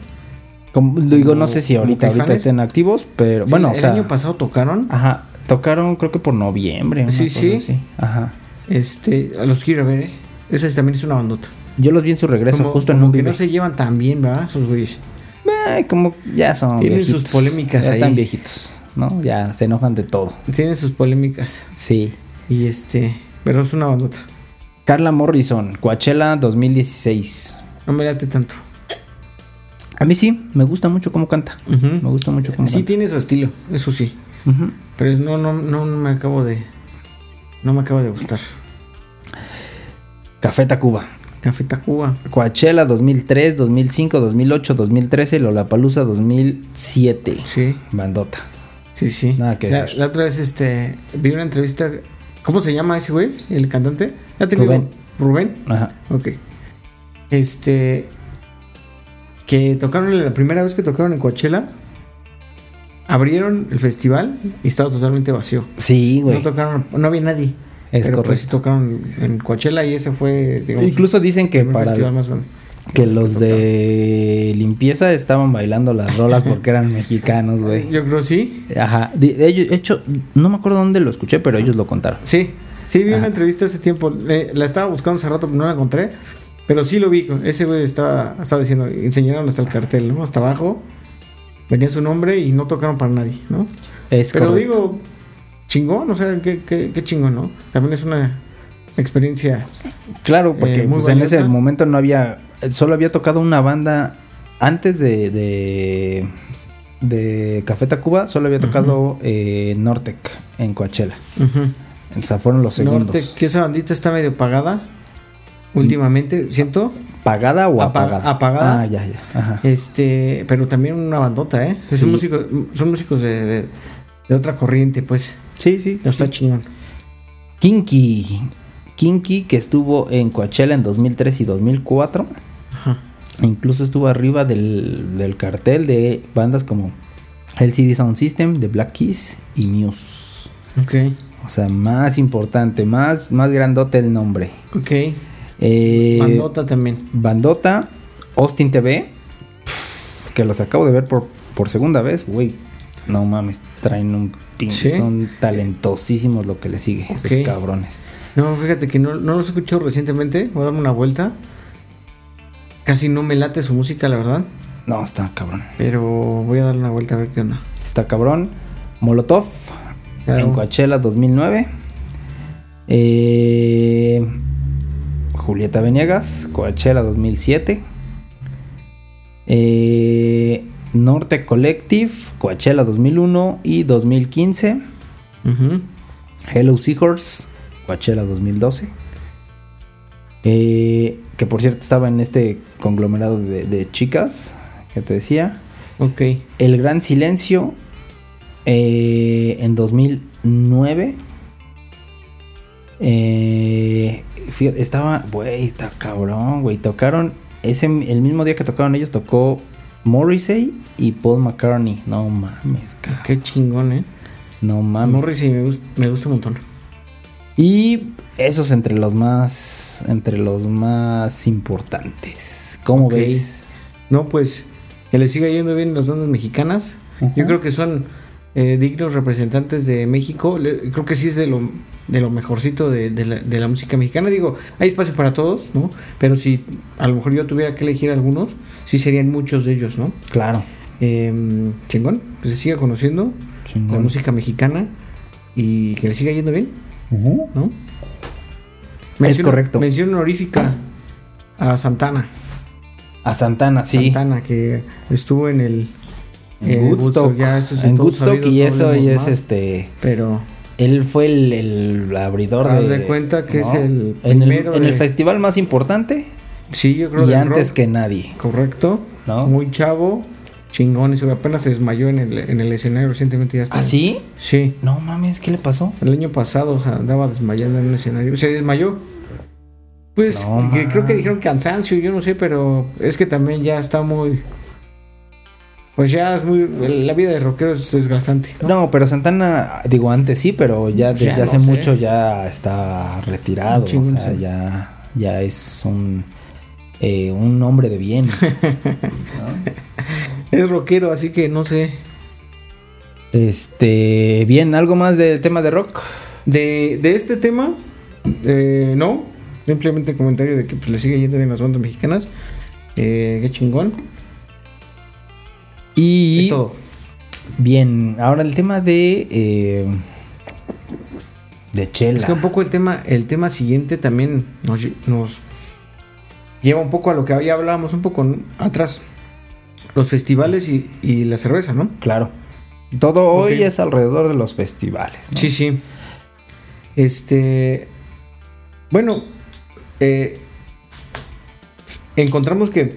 Como, digo, no sé si ahorita, ahorita estén activos, pero
Sí,
bueno,
el
o sea...
año pasado tocaron.
Ajá, tocaron creo que por noviembre.
Sí, sí.
así. Ajá.
Este, los quiero ver, ¿eh? Esa también es una bandota.
Yo los vi en su regreso
Como,
justo en un
que no se llevan tan bien, ¿verdad? Esos güeyes.
Ay, como ya son
Tienen sus polémicas
ya
ahí.
están viejitos, ¿no? Ya se enojan de todo.
Tienen sus polémicas.
Sí.
Y este. Pero es una bandota.
Carla Morrison, Coachella 2016.
No me late tanto.
A mí sí, me gusta mucho cómo canta. Me gusta mucho cómo
Sí,
canta.
tiene su estilo, eso sí. Pero no, no, no me acabo de. No me acaba de gustar.
Café Tacuba.
Café Tacuba.
Coachella 2003, 2005, 2008, 2013, Lollapalooza 2007.
Sí,
Bandota.
Sí, sí.
Nada que
la,
decir.
la otra vez este, vi una entrevista. ¿Cómo se llama ese güey? ¿El cantante? ¿Ya te
Rubén.
Rubén.
Ajá.
Ok. Este. Que tocaron la primera vez que tocaron en Coachella. Abrieron el festival y estaba totalmente vacío.
Sí, güey.
No tocaron, no había nadie.
Es
pero pues
correcto.
tocaron en Coachella y ese fue, digamos,
Incluso dicen que
el
para
festival más grande.
Que los de limpieza estaban bailando las rolas porque eran mexicanos, güey.
Yo creo sí.
Ajá. De, hecho, no me acuerdo dónde lo escuché, pero ellos lo contaron.
Sí, sí vi
Ajá.
una entrevista hace tiempo. La estaba buscando hace rato, pero no la encontré. Pero sí lo vi. Ese güey estaba, estaba diciendo, enseñaron hasta el cartel, ¿no? Hasta abajo. Venía su nombre y no tocaron para nadie, ¿no?
Es
Pero
correcto.
digo, chingón, o sea, qué, qué, qué chingón, ¿no? También es una experiencia.
Claro, porque
eh, muy
pues, en ese momento no había. Solo había tocado una banda antes de. de, de Café Tacuba, solo había tocado eh, Nortec en Coachella. O sea, fueron los segundos.
Norte, que esa bandita está medio pagada últimamente, siento.
¿Pagada o
Apa-
apagada?
apagada.
Ah, ya, ya. Ajá.
Este, pero también una bandota, ¿eh?
Sí.
Son músicos, son músicos de, de, de otra corriente, pues.
Sí, sí.
No está chingón.
Kinky. Kinky, que estuvo en Coachella en 2003 y 2004. Incluso estuvo arriba del, del cartel de bandas como LCD Sound System, The Black Keys y Muse.
Ok,
O sea, más importante, más, más grandote el nombre.
ok.
Eh,
bandota también.
Bandota, Austin TV, que los acabo de ver por, por segunda vez, güey. No mames, traen un pin,
¿Sí?
son talentosísimos lo que le sigue, esos
Ok.
cabrones.
No, fíjate que no, no los he escuchado recientemente. Voy a darme una vuelta. Casi no me late su música, la verdad.
No, está cabrón.
Pero voy a dar una vuelta a ver qué onda.
Está cabrón. Molotov
Claro.
en Coachella 2009. Eh, Julieta Venegas, Coachella 2007. Eh, Norte Collective, Coachella 2001 y 2015.
Ujú.
Hello Seahorse, Coachella 2012. Eh, que por cierto estaba en este conglomerado de, de chicas que te decía.
Ok.
El Gran Silencio eh, en 2009. Eh, fíjate, estaba, güey, está cabrón, güey. Tocaron, ese, el mismo día que tocaron ellos, tocó Morrissey y Paul McCartney. No mames, cabrón.
Qué chingón, ¿eh?
No mames.
Morrissey me gusta, me gusta un montón.
Y esos entre los más, entre los más importantes. ¿Cómo
Ok.
ves?
No, pues que le siga yendo bien las bandas mexicanas. Yo creo que son eh, dignos representantes de México. Le- creo que sí es de lo, de lo mejorcito de, de la, de la música mexicana. Digo, hay espacio para todos, ¿no? Pero si a lo mejor yo tuviera que elegir algunos, sí serían muchos de ellos, ¿no?
Claro.
Eh, chingón, que se siga conociendo la música mexicana y que le siga yendo bien. ¿no?
Es correcto.
Mención honorífica a Santana.
A Santana, sí.
Santana, que estuvo en el
En
eh,
Woodstock.
ya eso
en Woodstock
sabido,
y
no
eso y es
más,
este.
Pero
Él fue el, el abridor
Haz
de.
de cuenta que es el
en el,
primero
en el festival más importante
sí, yo creo
y
del
antes
rock,
que nadie.
correcto,
¿No?
muy chavo, chingón, y se- apenas se desmayó en el, en el escenario recientemente ya está.
¿Ah, sí?
Sí,
No mames, ¿qué le pasó?
el año pasado o sea, andaba desmayando en un escenario, se desmayó. Pues
No,
que creo que dijeron cansancio, yo no sé, pero es que también ya está muy pues ya es muy la vida de rockero es desgastante. ¿no?
No, pero Santana, digo antes sí, pero ya desde
Ya no
hace
sé.
mucho ya está retirado. O sea,
sí.
ya, ya es un, eh, un hombre de bien.
Es rockero, así que no sé.
este, bien, ¿algo más del tema de rock?
De, de este tema, eh, no. Simplemente el comentario de que pues, le sigue yendo bien las bandas mexicanas. Eh, qué chingón.
Y
Es todo.
bien, ahora el tema de eh, de Chela.
Es que un poco el tema, el tema siguiente también nos, nos lleva un poco a lo que ya hablábamos un poco atrás. Los festivales y, y la cerveza, ¿no?
Claro. Todo hoy es alrededor de los festivales. ¿no?
Sí, sí. Este. Bueno, eh, encontramos que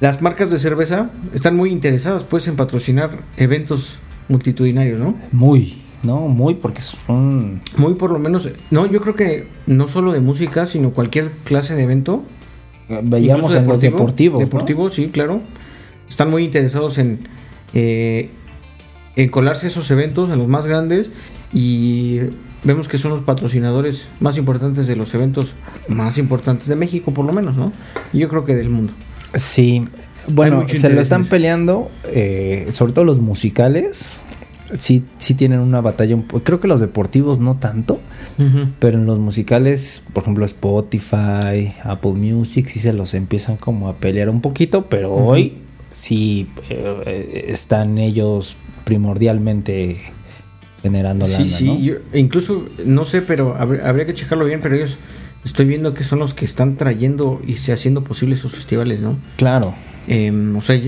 las marcas de cerveza están muy interesadas, pues, en patrocinar eventos multitudinarios, ¿no?
Muy, ¿no? Muy porque son
Muy por lo menos. No, yo creo que no solo de música, sino cualquier clase de evento.
Veíamos en los deportivos, ¿no?
Deportivos, sí, claro. Están muy interesados en, eh, en colarse esos eventos, en los más grandes, y vemos que son los patrocinadores más importantes de los eventos más importantes de México, por lo menos, ¿no? Y yo creo que del mundo.
Sí, bueno, se lo están peleando, eh, sobre todo los musicales. Sí, sí tienen una batalla. Creo que los deportivos no tanto, pero en los musicales, por ejemplo, Spotify, Apple Music, sí se los empiezan como a pelear un poquito, pero hoy sí eh, están ellos primordialmente generando
Sí,
lana,
sí,
¿no?
yo- e incluso, no sé, pero habr- habría que checarlo bien, pero ellos estoy viendo que son los que están trayendo y se haciendo posibles esos festivales, ¿no?
Claro.
Em, o sea,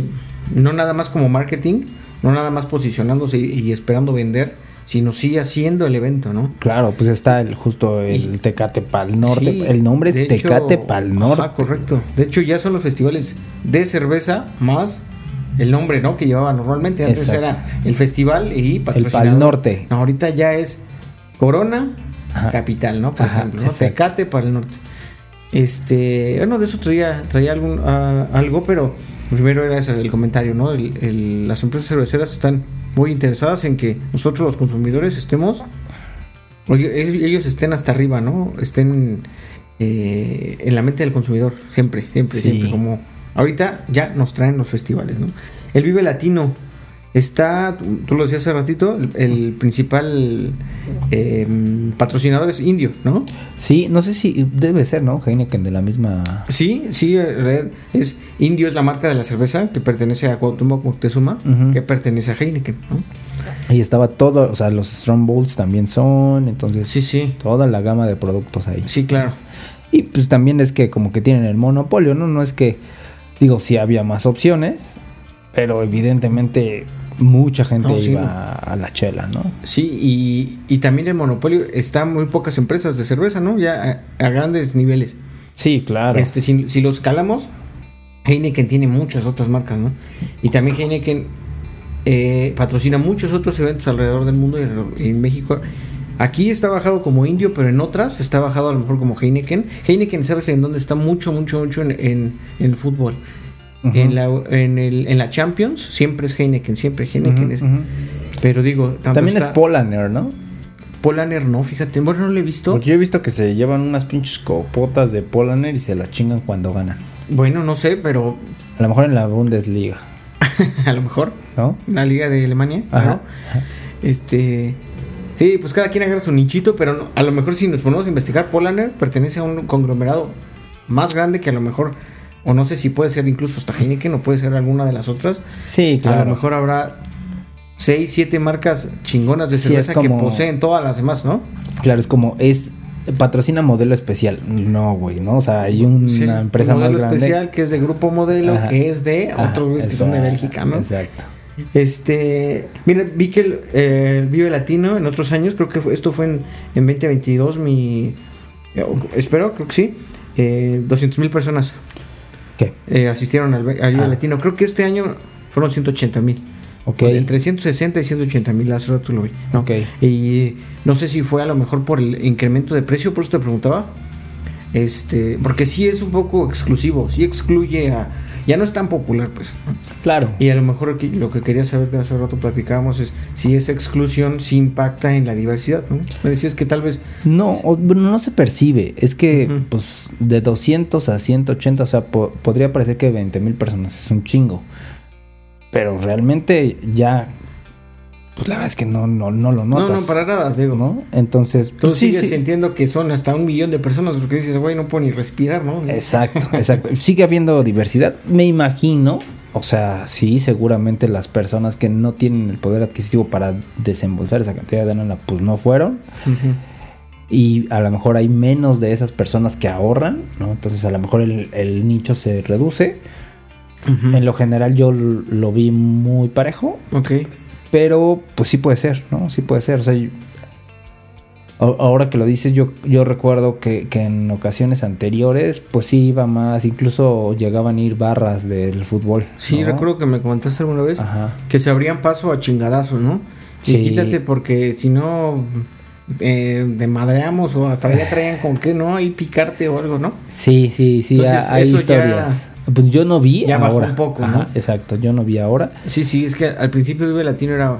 no nada más como marketing, no nada más posicionándose y, y esperando vender, sino sí haciendo el evento, ¿no?
Claro, pues está el justo el
Y-
Tecate Pal Norte.
Sí,
el nombre es
hecho-
Tecate Pal Norte.
Ah, correcto. De hecho, ya son los festivales de cerveza más el nombre, ¿no? Que llevaba normalmente. Antes
Exacto.
era el festival y
el
patrocinador.
Pal Norte.
No, ahorita ya es Corona
Ajá.
Capital, ¿no? Por
Ajá,
ejemplo, ¿no? Tecate para el norte. Este, bueno, de eso traía, traía algún, ah, algo, pero primero era ese, el comentario, ¿no? El- el- las empresas cerveceras están muy interesadas en que nosotros los consumidores estemos, oye, ellos ellos estén hasta arriba, ¿no? Estén eh, en la mente del consumidor, siempre, siempre,
Sí.
siempre, como ahorita ya nos traen los festivales, ¿no? El Vive Latino está, tú lo decías hace ratito, el, principal eh, patrocinador es Indio, ¿no?
Sí, no sé si debe ser, ¿no? Heineken de la misma.
Sí, sí, realidad es Indio es la marca de la cerveza que pertenece a Cuauhtémoc Moctezuma,
Ujú.
que pertenece a Heineken, ¿no?
Ahí estaba todo, o sea, los Strong Bowls también son, entonces
Sí, sí,
toda la gama de productos ahí.
sí, claro.
Y pues también es que como que tienen el monopolio, ¿no? No es que, digo, sí había más opciones, pero evidentemente mucha gente
No, sí,
iba
no.
a la chela, ¿no?
Sí, y, y también el monopolio está muy pocas empresas de cerveza, ¿no? Ya a, a grandes niveles.
Sí, claro.
Este, si, si los calamos, Heineken tiene muchas otras marcas, ¿no? Y también Heineken eh, patrocina muchos otros eventos alrededor del mundo y en México. Aquí está bajado como indio, pero en otras está bajado a lo mejor como Heineken. Heineken, ¿sabes en dónde está mucho, mucho, mucho en, en- en el fútbol? En, la, en, el, en la Champions siempre es Heineken, siempre Heineken. Es-. Pero digo,
También es Polaner, ¿no?
Polaner, no, fíjate, bueno, no lo he visto.
Porque yo he visto que se llevan unas pinches copotas de Polaner y se las chingan cuando ganan.
Bueno, no sé, pero
A lo mejor en la Bundesliga,
a lo mejor
¿no?
la Liga de Alemania.
Ajá.
Este. Sí, pues cada quien agarra su nichito, pero no- a lo mejor si nos ponemos a investigar, Polaner pertenece a un conglomerado más grande que a lo mejor, o no sé si puede ser incluso hasta Heineken o puede ser alguna de las otras.
Sí, claro.
A lo mejor habrá 6, 7 marcas chingonas de
Sí,
cerveza
como-
que poseen todas las demás, ¿no?
Claro, es como, es patrocina modelo especial. No, güey, ¿no? O sea, hay una
Sí,
empresa
un
más
modelo
grande.
especial que es de Grupo Modelo,
Ajá.
que es de otros güeyes que son de Bélgica, ¿no?
Exacto.
Este, mira, vi que el, eh, el Vive Latino en otros años, creo que fue- esto fue en, en 2022, mi, eh, espero, creo que sí, eh, 200 mil personas
¿Qué?
eh, asistieron al, al Vive
Ah.
Latino. Creo que este año fueron 180 mil.
Ok.
Entre 160 y 180 mil, hace rato lo vi. ¿no?
Ok.
Y no sé si fue a lo mejor por el incremento de precio, por eso te preguntaba. Este, porque sí es un poco exclusivo, sí excluye a. Ya no es tan popular, pues.
Claro.
Y a lo mejor aquí lo que quería saber que hace rato platicábamos es si esa exclusión sí impacta en la diversidad, ¿no? Me decías que tal vez.
No, o- no se percibe. Es que, pues, de 200 a 180, o sea, po- podría parecer que 20 mil personas es un chingo. Pero realmente ya pues la verdad es que no, no, no lo
No,
notas.
no, para nada, digo.
¿no? Entonces,
Tú
pues, sí,
sigues
sí.
sintiendo que son hasta un millón de personas, porque dices, güey, no puedo ni respirar, ¿no?
Exacto, exacto. Sigue habiendo diversidad. Me imagino, o sea, sí, seguramente las personas que no tienen el poder adquisitivo para desembolsar esa cantidad de lana, pues no fueron. Y a lo mejor hay menos de esas personas que ahorran, ¿no? Entonces a lo mejor el, el nicho se reduce. En lo general yo lo vi muy parejo,
Ok.
Pero pues sí puede ser, ¿no? Sí puede ser. O sea, yo- ahora que lo dices, yo, yo recuerdo que, que en ocasiones anteriores, pues sí iba más, incluso llegaban a ir barras del fútbol.
Sí, recuerdo que me comentaste alguna vez
Ajá.
que se abrían paso a chingadazos, ¿no?
Sí.
Y quítate porque si no eh, de madreamos o hasta ya traían con qué, ¿no? Ahí picarte o algo, ¿no?
Sí, sí, sí,
Entonces,
hay
eso ya-
historias. Pues yo no vi
ya bajó
ahora.
un poco,
Ajá,
¿no?
Exacto, yo no vi ahora.
Sí, sí, es que al principio Vive Latino era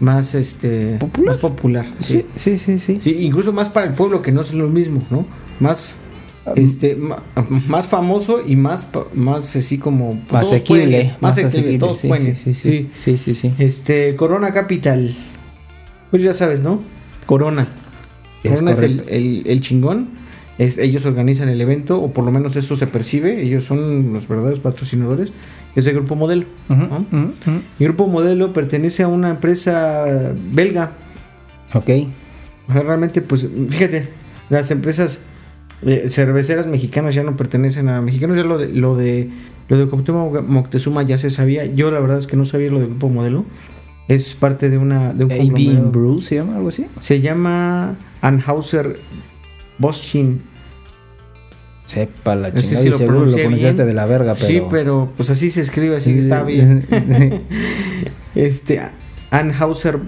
más este
¿Popular?
más popular. Sí.
Sí, sí, sí, sí.
Sí, incluso más para el pueblo que no es lo mismo, ¿no? Más este ma- más famoso y más más así como todos
asequible,
más, asequible, todos
sí,
pueden
sí, sí, sí, sí, sí.
Este Corona Capital. Pues ya sabes, ¿no? Corona.
Es
Corona es, el- el chingón. Es, ellos organizan el evento, o por lo menos eso se percibe. Ellos son los verdaderos patrocinadores. Es el Grupo Modelo. El Grupo Modelo pertenece a una empresa belga.
Ok.
Realmente, pues, fíjate, las empresas eh, cerveceras mexicanas ya no pertenecen a mexicanos. Ya lo de, lo de, lo de Moctezuma ya se sabía. Yo la verdad es que no sabía lo del Grupo Modelo. Es parte de una de un
AB. Brew se llama algo así.
Se llama Anhauser Boschin.
Sepa la chingada.
sí
y
lo
seguro lo pronunciaste
bien.
de la verga, pero.
Sí, pero pues así se escribe, así que está bien. Este Anhauser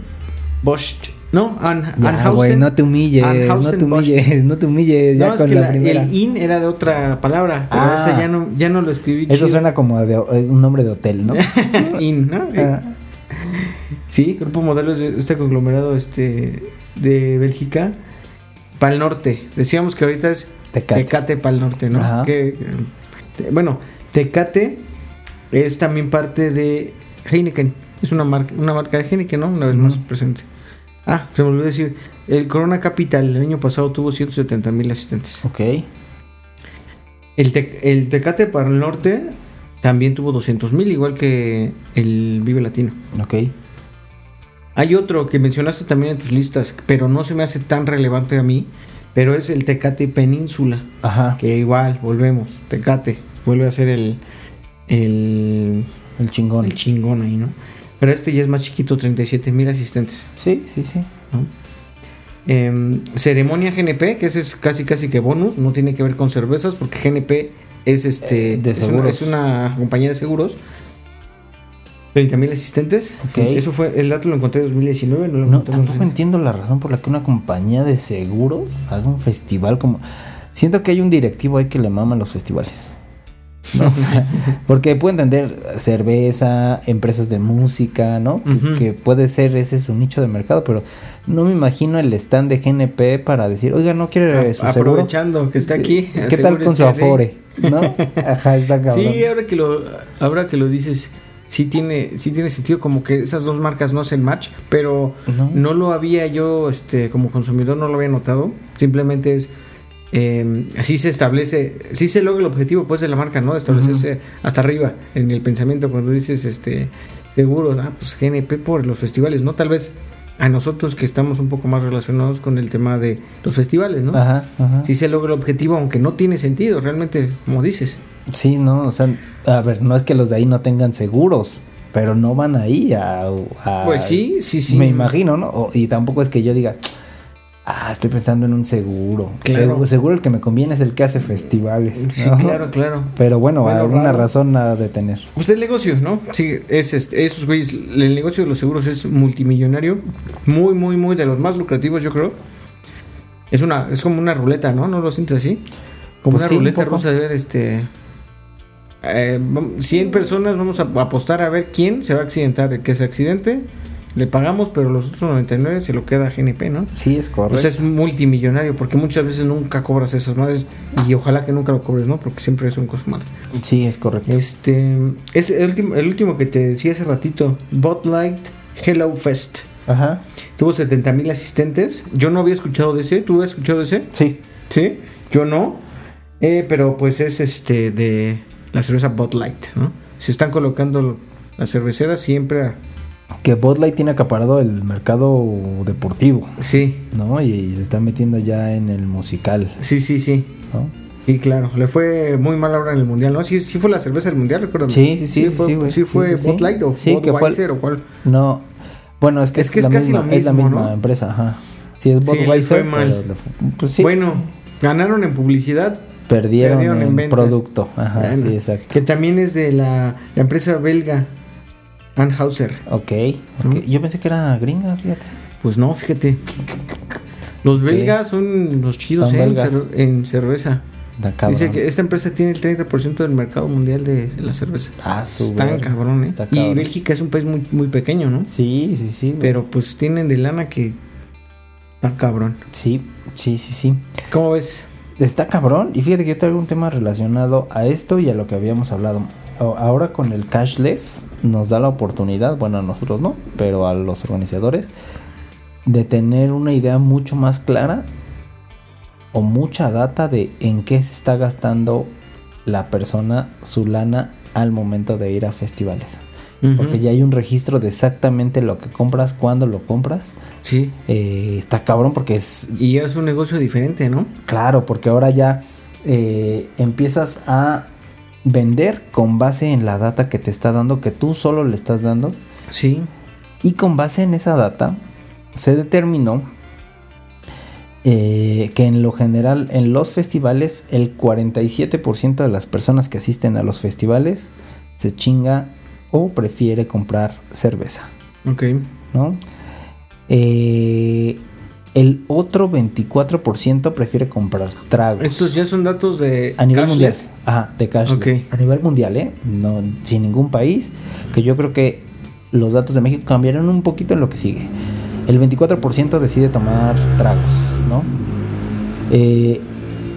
Bosch. No, An-
Ya,
Anhausen.
no te humilles, no
Anhausen
te humilles, no te humilles ya
No, es que
la,
la-
primera.
el in era de otra palabra, pero
Ah.
ya no, ya no lo escribí.
Eso
chido.
suena como de, eh, un nombre de hotel, ¿no?
in, ¿no?
Ah,
Sí, Grupo Modelo es de- este conglomerado este de Bélgica para el norte. Decíamos que ahorita es
Tecate.
Tecate para el norte, ¿no?
Ajá.
Que, te- bueno, Tecate es también parte de Heineken. Es una marca, una marca de Heineken, ¿no? Una vez más presente. Ah, se me olvidó decir. El Corona Capital el año pasado tuvo 170 mil asistentes.
ok.
El, Tec- el Tecate para el norte también tuvo 200 mil, igual que el Vive Latino.
Ok.
Hay otro que mencionaste también en tus listas, pero no se me hace tan relevante a mí, pero es el Tecate Península,
Ajá.
que igual, volvemos, Tecate, vuelve a ser el, el,
El chingón.
el chingón ahí, ¿no? Pero este ya es más chiquito, 37 mil asistentes.
Sí, sí, sí.
¿no? Em, ceremonia GNP, que ese es casi casi que bonus, no tiene que ver con cervezas, porque GNP es este
Eh, de
es, una,
seguros.
es una compañía de seguros. 30 mil asistentes.
Ok.
Eso fue, el dato lo encontré en 2019, no lo
No,
encontré en
tampoco entiendo la razón por la que una compañía de seguros haga un festival como... Siento que hay un directivo ahí que le maman los festivales. ¿no? O sea, porque puedo entender cerveza, empresas de música, ¿no? Que, puede ser ese su nicho de mercado, pero no me imagino el stand de GNP para decir, oiga, ¿no quiere su seguro?
Aprovechando que está aquí.
¿Qué tal con su afore? ¿No? Ajá, está cabrón.
Sí, ahora que lo ahora que lo dices, sí tiene sí tiene sentido como que esas dos marcas no hacen match, pero
No.
no lo había yo este como consumidor no lo había notado. Simplemente es eh, así se establece, sí se logra el objetivo pues de la marca, ¿no? Establecerse hasta arriba en el pensamiento cuando dices este seguros, ah, pues GNP por los festivales, ¿no? Tal vez a nosotros que estamos un poco más relacionados con el tema de los festivales, ¿no?
Ajá, ajá.
Sí se logra el objetivo, aunque no tiene sentido, realmente, como dices.
Sí, no, o sea, a ver, no es que los de ahí no tengan seguros, pero no van ahí a... a-
Pues sí, sí, sí.
Me imagino, ¿no? O- y tampoco es que yo diga, ah, estoy pensando en un seguro.
Claro.
Seguro, seguro el que me conviene es el que hace festivales.
Sí, claro, claro.
Pero bueno,
Bueno,
alguna
raro.
razón nada de tener.
Pues el negocio, ¿no? Sí, es este, esos güeyes, el negocio de los seguros es multimillonario, muy, muy, muy de los más lucrativos, yo creo. Es una, es como una ruleta, ¿no? ¿No lo sientes así? Como
Pues
una
sí, un
ruleta
poco.
rusa de ver, este. Eh, vam- 100 personas vamos a apostar a ver quién se va a accidentar. El que se accidente, le pagamos, pero los otros 99 se lo queda a GNP, ¿no?
Sí, es
O
correcto.
sea, es multimillonario, porque muchas veces nunca cobras esas madres y ojalá que nunca lo cobres, ¿no? Porque siempre son cosas malas.
Sí, es correcto.
Este es el último, el último que te decía hace ratito, Bot Light Hello Fest.
Ajá.
Tuvo 70 mil asistentes. Yo no había escuchado de ese. ¿Tú habías escuchado de ese?
Sí.
Sí, yo no. Eh, pero pues es este de la cerveza Bud Light, ¿no? Se están colocando las cerveceras siempre a-
Que Bud Light tiene acaparado el mercado deportivo,
Sí,
¿no? Y, y se está metiendo ya en el musical,
sí, sí, sí.
¿no?
Sí, claro. Le fue muy mal ahora en el mundial, ¿no? Sí, sí fue la cerveza del mundial, recuerdo.
Sí, sí, sí, sí,
fue,
sí,
fue. Bud Light o Budweiser o cuál.
No. Bueno, es que
Es que casi
misma,
lo
es la
mismo,
misma
¿no?
empresa, ajá. Sí, es Budweiser,
fue mal.
pues sí,
bueno, ganaron en publicidad.
Perdieron,
perdieron en
en,
ventas.
producto, ajá, sí, exacto.
Que también es de la, la empresa belga Anheuser.
Ok, ok. Yo pensé que era gringa, fíjate.
Pues no, fíjate. Los belgas son los chidos
Son
eh, en,
belgas.
cer- en cerveza.
Da.
Dice que esta empresa tiene el 30% del mercado mundial de, la cerveza.
Ah, su
Están cabrón, ¿eh?
Está
Y. Bélgica es un país muy, muy pequeño, ¿no?
Sí, sí, sí.
Pero pues tienen de lana que... Está cabrón.
Sí, sí, sí, sí.
¿Cómo ves?
Está cabrón. Y fíjate que yo traigo un tema relacionado a esto y a lo que habíamos hablado. Ahora con el cashless nos da la oportunidad, bueno, a nosotros no, pero a los organizadores, de tener una idea mucho más clara o mucha data de en qué se está gastando la persona su lana al momento de ir a festivales. Porque ya hay un registro de exactamente lo que compras, cuándo lo compras.
Sí.
Eh, está cabrón porque es
Y ya es un negocio diferente, ¿no?
Claro, porque ahora ya eh, empiezas a vender con base en la data que te está dando, que tú solo le estás dando.
Sí.
Y con base en esa data se determinó eh, que en lo general en los festivales el 47% de las personas que asisten a los festivales se chinga o prefiere comprar cerveza.
Ok.
¿no? Eh, el otro 24% prefiere comprar tragos.
Estos ya son datos de...
a nivel mundial. Ajá, de cashless.
Ok.
A nivel mundial, ¿eh? No, sin ningún país. Que yo creo que los datos de México cambiarán un poquito en lo que sigue. El 24% decide tomar tragos, ¿no? Eh,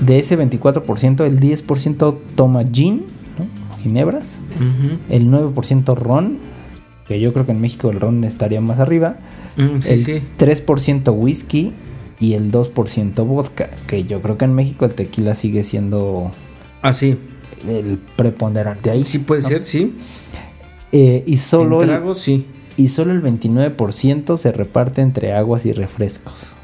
de ese 24%, el 10% toma gin, Ginebras.
Ujú.
El 9% ron, que yo creo que en México el ron estaría más arriba.
Mm, sí,
el
sí.
3% whisky y el 2% vodka, que yo creo que en México el tequila sigue siendo
Ah, sí.
el preponderante ahí.
Sí puede
¿no?
ser, sí.
Eh, y, solo
en
el,
sí.
y solo el 29% se reparte entre aguas y refrescos.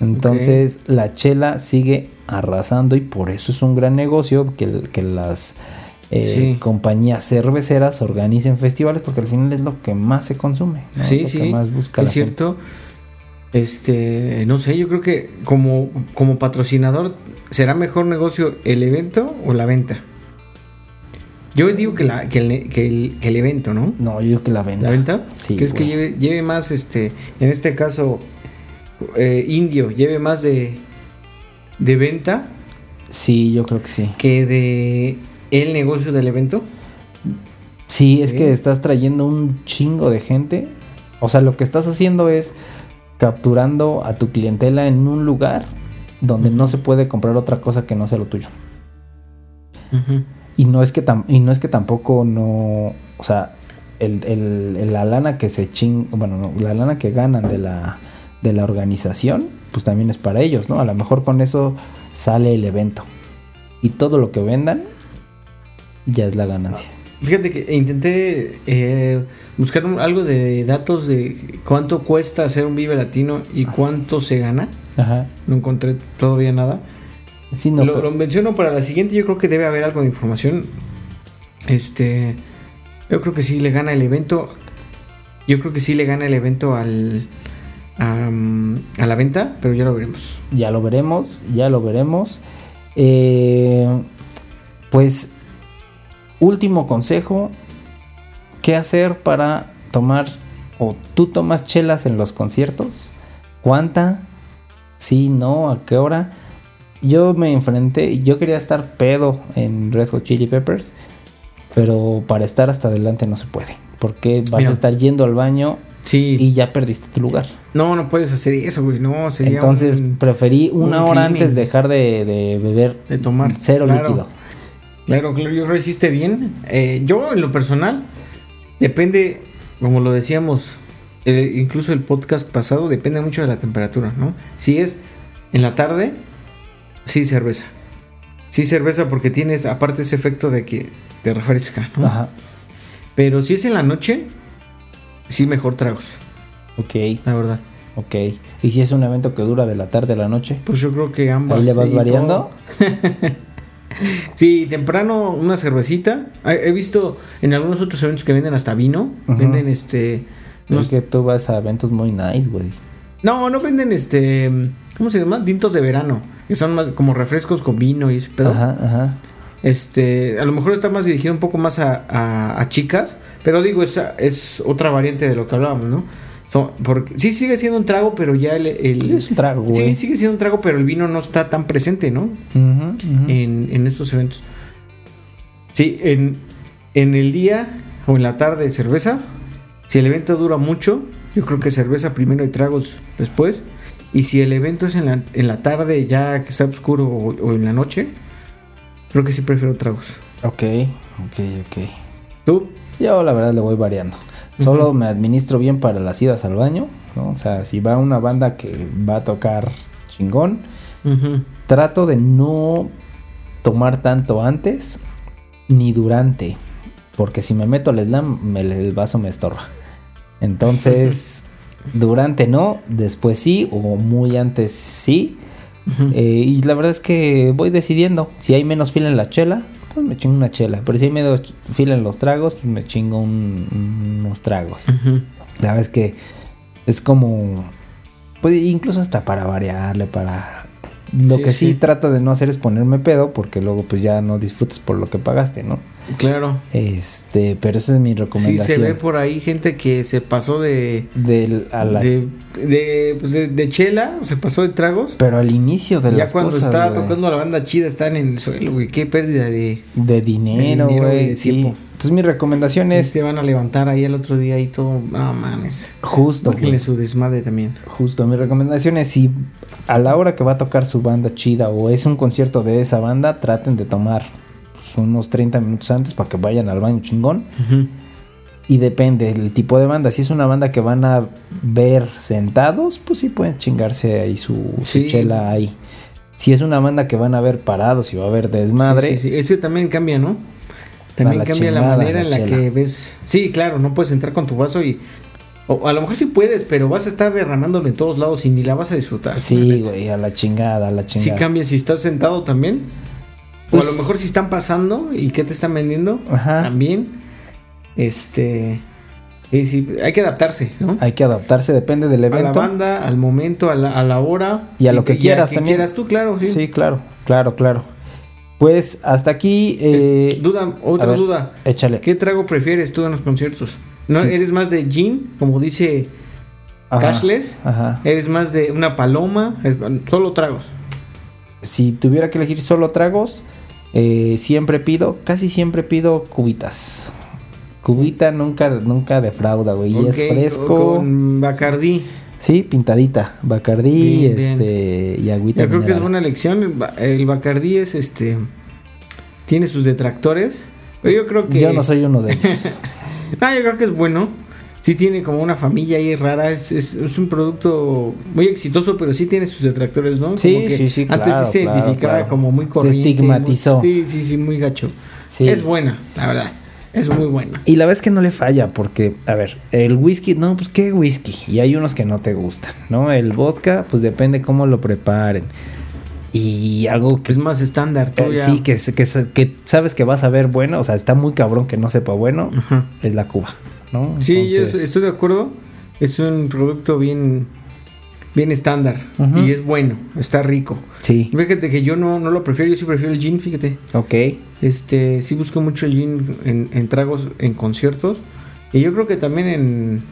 Entonces la chela sigue arrasando y por eso es un gran negocio que, que las eh,
Sí.
compañías cerveceras organicen festivales porque al final es lo que más se consume. ¿no?
Sí,
lo
sí.
que más busca
es
gente.
cierto. Este, no sé, yo creo que como, como patrocinador, ¿será mejor negocio el evento o la venta? Yo digo que, la, que, el, que, el, que el evento, ¿no?
No, yo creo que la venta.
¿La venta?
Sí,
Que es que lleve, lleve más, este, en este caso, eh, indio, lleve más de, de venta
Sí, yo creo que sí.
que de el negocio del evento.
Sí, es
Sí.
que estás trayendo un chingo de gente. O sea, lo que estás haciendo es capturando a tu clientela en un lugar donde no se puede comprar otra cosa que no sea lo tuyo. Y no es que, tam- y no es que tampoco no... O sea, el, el- el- la lana que se ching... Bueno, no, la lana que ganan de la, de la organización, pues también es para ellos, ¿no? A lo mejor con eso sale el evento. Y todo lo que vendan ya es la ganancia.
Fíjate que intenté eh, buscar un- algo de datos de cuánto cuesta hacer un Vive Latino y cuánto se gana.
Ajá.
No encontré todavía nada.
Sí, no,
lo,
pero-
lo menciono para la siguiente. Yo creo que debe haber algo de información. Este. Yo creo que sí le gana el evento. Yo creo que sí le gana el evento al. A, a la venta, pero ya lo veremos.
Ya lo veremos, ya lo veremos. Eh, pues, último consejo. ¿Qué hacer para tomar o tú tomas chelas en los conciertos? ¿Cuánta? Sí, no, ¿a qué hora? Yo me enfrenté, yo quería estar pedo en Red Hot Chili Peppers, pero para estar hasta adelante no se puede, porque vas
Mira.
a estar yendo al baño
Sí.
y ya perdiste tu lugar.
No, no puedes hacer eso, güey. No, sería.
Entonces
un-
preferí una
un
hora
crimen.
antes dejar de, de beber
de tomar.
cero
Claro.
líquido.
Claro, claro, yo creo que hiciste bien. Eh, yo, en lo personal, depende, como lo decíamos, eh, incluso el podcast pasado, depende mucho de la temperatura, ¿no? Si es en la tarde, sí cerveza. Sí cerveza porque tienes aparte ese efecto de que te refresca, ¿no?
Ajá.
Pero si es en la noche, sí mejor tragos,
Ok,
la verdad.
ok. ¿Y si es un evento que dura de la tarde a la noche?
Pues yo creo que ambas.
Ahí le vas
sí,
variando.
Sí, temprano una cervecita. He visto en algunos otros eventos que venden hasta vino. Venden este.
Es
unos-
que tú vas a eventos muy nice, güey.
No, no venden este. ¿Cómo se llama? Tintos de verano. Que son más como refrescos con vino y ese pedo.
Ajá, ajá.
Este. A lo mejor está más dirigido un poco más a, a- a chicas. Pero digo, esa es otra variante de lo que hablábamos, ¿no? So- porque, sí sigue siendo un trago, pero ya el. el-
Pues es un trago,
sí,
güey.
sigue siendo un trago, pero el vino no está tan presente, ¿no? En, en estos eventos. Sí, en, en el día o en la tarde cerveza. Si el evento dura mucho, yo creo que cerveza primero y tragos después. Y si el evento es en la, en la tarde ya que está oscuro o, o en la noche, creo que sí prefiero tragos.
Ok, ok, ok.
¿Tú?
Yo la verdad le voy variando. Solo me administro bien para las idas al baño, ¿no? O sea, si va una banda que va a tocar chingón, trato de no tomar tanto antes ni durante, porque si me meto al slam, me- el vaso me estorba. Entonces, durante no, después sí, o muy antes sí. Eh, y la verdad es que voy decidiendo. Si hay menos fila en la chela, pues me chingo una chela. Pero si hay menos ch- fila en los tragos, pues me chingo un- unos tragos. La verdad es que es como. Pues incluso hasta para variarle, para. Lo
Sí,
que sí,
sí.
trato de no hacer es ponerme pedo, porque luego pues ya no disfrutas por lo que pagaste, ¿no?
Claro.
Este, pero esa es mi
Sí,
recomendación.
se ve por ahí gente que se pasó de.
A la-
de, de, pues de, de chela, o se pasó de tragos.
Pero al inicio de
ya
las
cuando
cosas,
está
güey.
tocando la banda chida, están en el suelo, güey. Qué pérdida de.
De dinero,
De
güey.
de
sí.
tiempo.
Entonces mi recomendación es
Te van a levantar ahí el otro día y todo. No mames.
justo,
Bájenle su desmadre también.
justo. Mi recomendación es si a la hora que va a tocar su banda chida o es un concierto de esa banda, traten de tomar pues, unos 30 minutos antes para que vayan al baño chingón. Y depende del tipo de banda. Si es una banda que van a ver sentados, pues sí pueden chingarse ahí su, chela ahí. Si es una banda que van a ver parados y va a haber desmadre,
Sí, sí, sí. Es que también cambia, ¿no? También
la
cambia la manera
la
en la
chela.
que ves. Sí, claro, no puedes entrar con tu vaso y. O a lo mejor sí puedes, pero vas a estar derramándolo en todos lados y ni la vas a disfrutar.
sí, güey, a la chingada, a la chingada.
cambia si estás sentado también. O
Pues-
a lo mejor si están pasando y qué te están vendiendo.
Ajá.
También. Este. y sí, hay que adaptarse, ¿no?
Hay que adaptarse, depende del
A la
evento.
banda, al momento, a la, a la hora.
Y a lo que quieras también.
quieras tú, claro, sí.
Sí, claro, claro, claro. Pues hasta aquí. eh,
Duda, otra
ver,
duda.
Échale.
¿Qué trago prefieres tú en los conciertos? ¿No
Sí.
eres más de gin, como dice
Ajá,
cashless?
Ajá.
¿Eres más de una paloma? Solo tragos.
Si tuviera que elegir solo tragos, eh, siempre pido, casi siempre pido cubitas. Cubita nunca, nunca defrauda, güey. y
Ok,
es fresco.
Con Bacardí.
Sí, pintadita. Bacardí,
Bien, bien.
este, y agüita
Yo creo que es buena elección. El, Ba- el Bacardí es este. Tiene sus detractores. Pero yo creo que.
Yo no soy uno de ellos.
Ah, yo creo que es bueno. Sí tiene como una familia ahí rara. Es, es- es un producto muy exitoso, pero sí tiene sus detractores, ¿no?
Sí,
Como que
sí, sí,
Antes
claro,
sí se
claro,
identificaba
claro.
como muy
Se
corriente.
estigmatizó.
muy- sí, sí, sí, muy gacho.
Sí.
Es buena, la verdad. Es muy buena.
Y la vez que no le falla, porque, a ver, el whisky, no, pues qué whisky. Y hay unos que no te gustan, ¿no? El vodka, pues depende cómo lo preparen. Y algo que
Es más estándar.
Eh, sí, que, que, que sabes que vas a ver bueno, o sea, está muy cabrón que no sepa bueno,
Ajá.
es la Cuba, ¿no?
Sí, yo estoy de acuerdo. Es un producto bien, bien estándar. Y es bueno, está rico.
Sí,
Fíjate que yo no, no lo prefiero, yo sí prefiero el gin, fíjate.
ok.
Este, sí busco mucho el gin en, en tragos, en conciertos. Y yo creo que también en,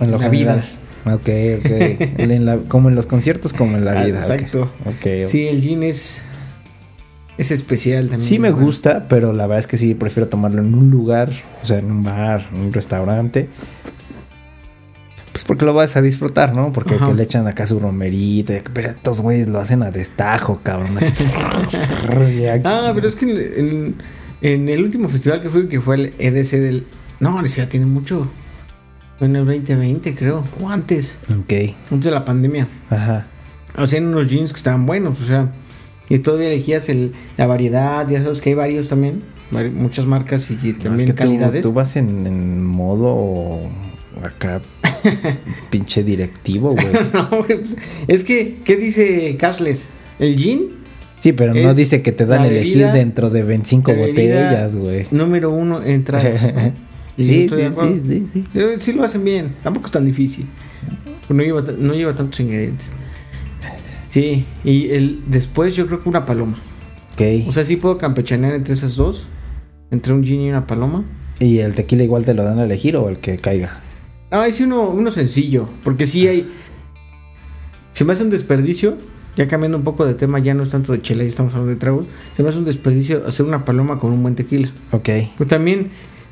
En
la
general.
vida.
Ok, ok. En la- como en los conciertos, como en la vida.
exacto.
Ok, ok.
Sí, el gin es, es especial también.
Sí me gusta, pero la verdad es que sí prefiero tomarlo en un lugar, o sea, en un bar, en un restaurante. Pues porque lo vas a disfrutar, ¿no? Porque que le echan acá su romerito. y- Pero estos güeyes lo hacen a destajo, cabrón. así. Ya-
Ah, pero es que en, en- en el último festival que fue, que fue el EDC del... No, siquiera tiene mucho. En el 2020, creo. O antes.
Ok.
Antes de la pandemia.
Ajá.
Hacían unos jeans que estaban buenos, o sea. Y todavía elegías el, la variedad, ya sabes que hay varios también. muchas marcas y
es
también
que tú-
calidades.
Tú, vas en, en modo acá pinche directivo, güey.
No, pues, es que, ¿qué dice Cashless? ¿El jean?
Sí, pero no
Es
dice que te dan a elegir dentro de 25
la bebida
botellas, güey.
Número uno en tragos, ¿no?
Sí, sí, sí, sí, sí.
Eh, Sí lo hacen bien, tampoco es tan difícil. No lleva, no lleva tantos ingredientes. Sí, y el después yo creo que una paloma. O
Ok.
sea, sí puedo campechanear entre esas dos. Entre un gin y una paloma.
¿Y el tequila igual te lo dan a elegir o el que caiga?
No, es uno, uno sencillo. Porque sí hay. Se me hace un desperdicio. Ya cambiando un poco de tema, ya no es tanto de chela, ya estamos hablando de tragos. Se me hace un desperdicio hacer una paloma con un buen tequila.
Ok.
Pues también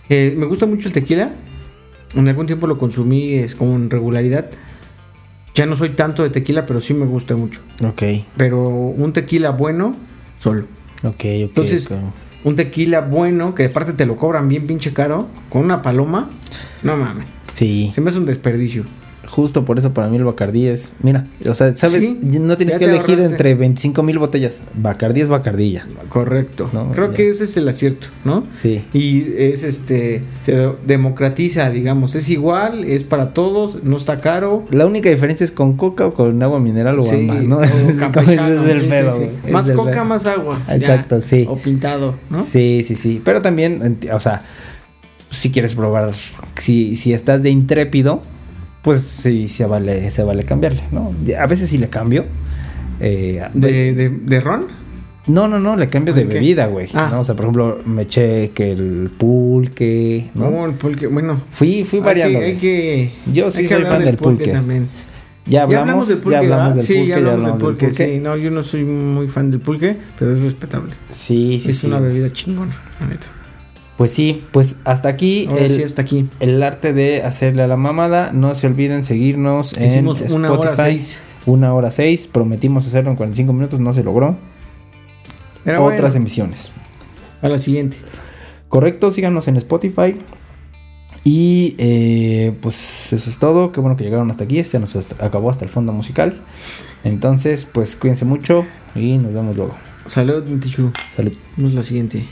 eh, me gusta mucho el tequila. En algún tiempo lo consumí es, como en regularidad. Ya no soy tanto de tequila, pero sí me gusta mucho.
Ok.
Pero un tequila bueno, solo.
Ok, ok.
Entonces. Un tequila bueno, que aparte te lo cobran bien pinche caro, con una paloma, no mames.
Sí.
Se me hace un desperdicio.
Justo por eso para mí el Bacardí es... Mira, o sea, ¿sabes?
Sí,
no tienes que elegir
ahorraste.
entre 25 mil botellas. Bacardí es Bacardí ya.
Correcto.
No,
Creo
ya.
que ese es el acierto, ¿no?
Sí.
Y es este, se democratiza, digamos. Es igual, es para todos, no está caro.
La única diferencia es con coca o con agua mineral o
Sí,
ambas, ¿no?
o
es
campechano,
el
sí,
pedo,
Más coca,
pedo.
más agua. ya.
Exacto, sí.
O pintado, ¿no?
Sí, sí, sí. Pero también, o sea, si quieres probar, si, si estás de intrépido, pues sí, se vale, se vale cambiarle, ¿no? A veces sí le cambio. eh,
¿De, de, de ron?
no, no, no, le cambio de bebida, güey.
Ah.
¿no? O sea, por ejemplo, me eché que el pulque, ¿no?
No, el pulque. Bueno,
Fui, fui
hay
variando.
que, hay
güey.
que-
Yo sí
hay que
soy fan del pulque.
también.
Ya hablamos,
del pulque,
ya hablamos
sí,
pulque,
ya
ya
hablamos del pulque. Sí, no, yo no soy muy fan del pulque, pero es respetable.
Sí, sí,
es
sí.
una bebida chingona, la neta.
Pues sí, pues hasta aquí
Ahora
el,
sí, hasta aquí.
el arte de hacerle a la mamada. No se olviden seguirnos en
Hicimos
Spotify.
una hora seis.
Una hora seis. Prometimos hacerlo en 45 minutos, no se logró.
Pero
Otras
bueno,
emisiones.
a la siguiente.
Correcto, síganos en Spotify. Y eh, pues eso es todo. Qué bueno que llegaron hasta aquí. Se nos acabó hasta el fondo musical. Entonces, pues cuídense mucho y nos vemos luego.
Salud, Tichu.
Salud.
Vamos a la siguiente.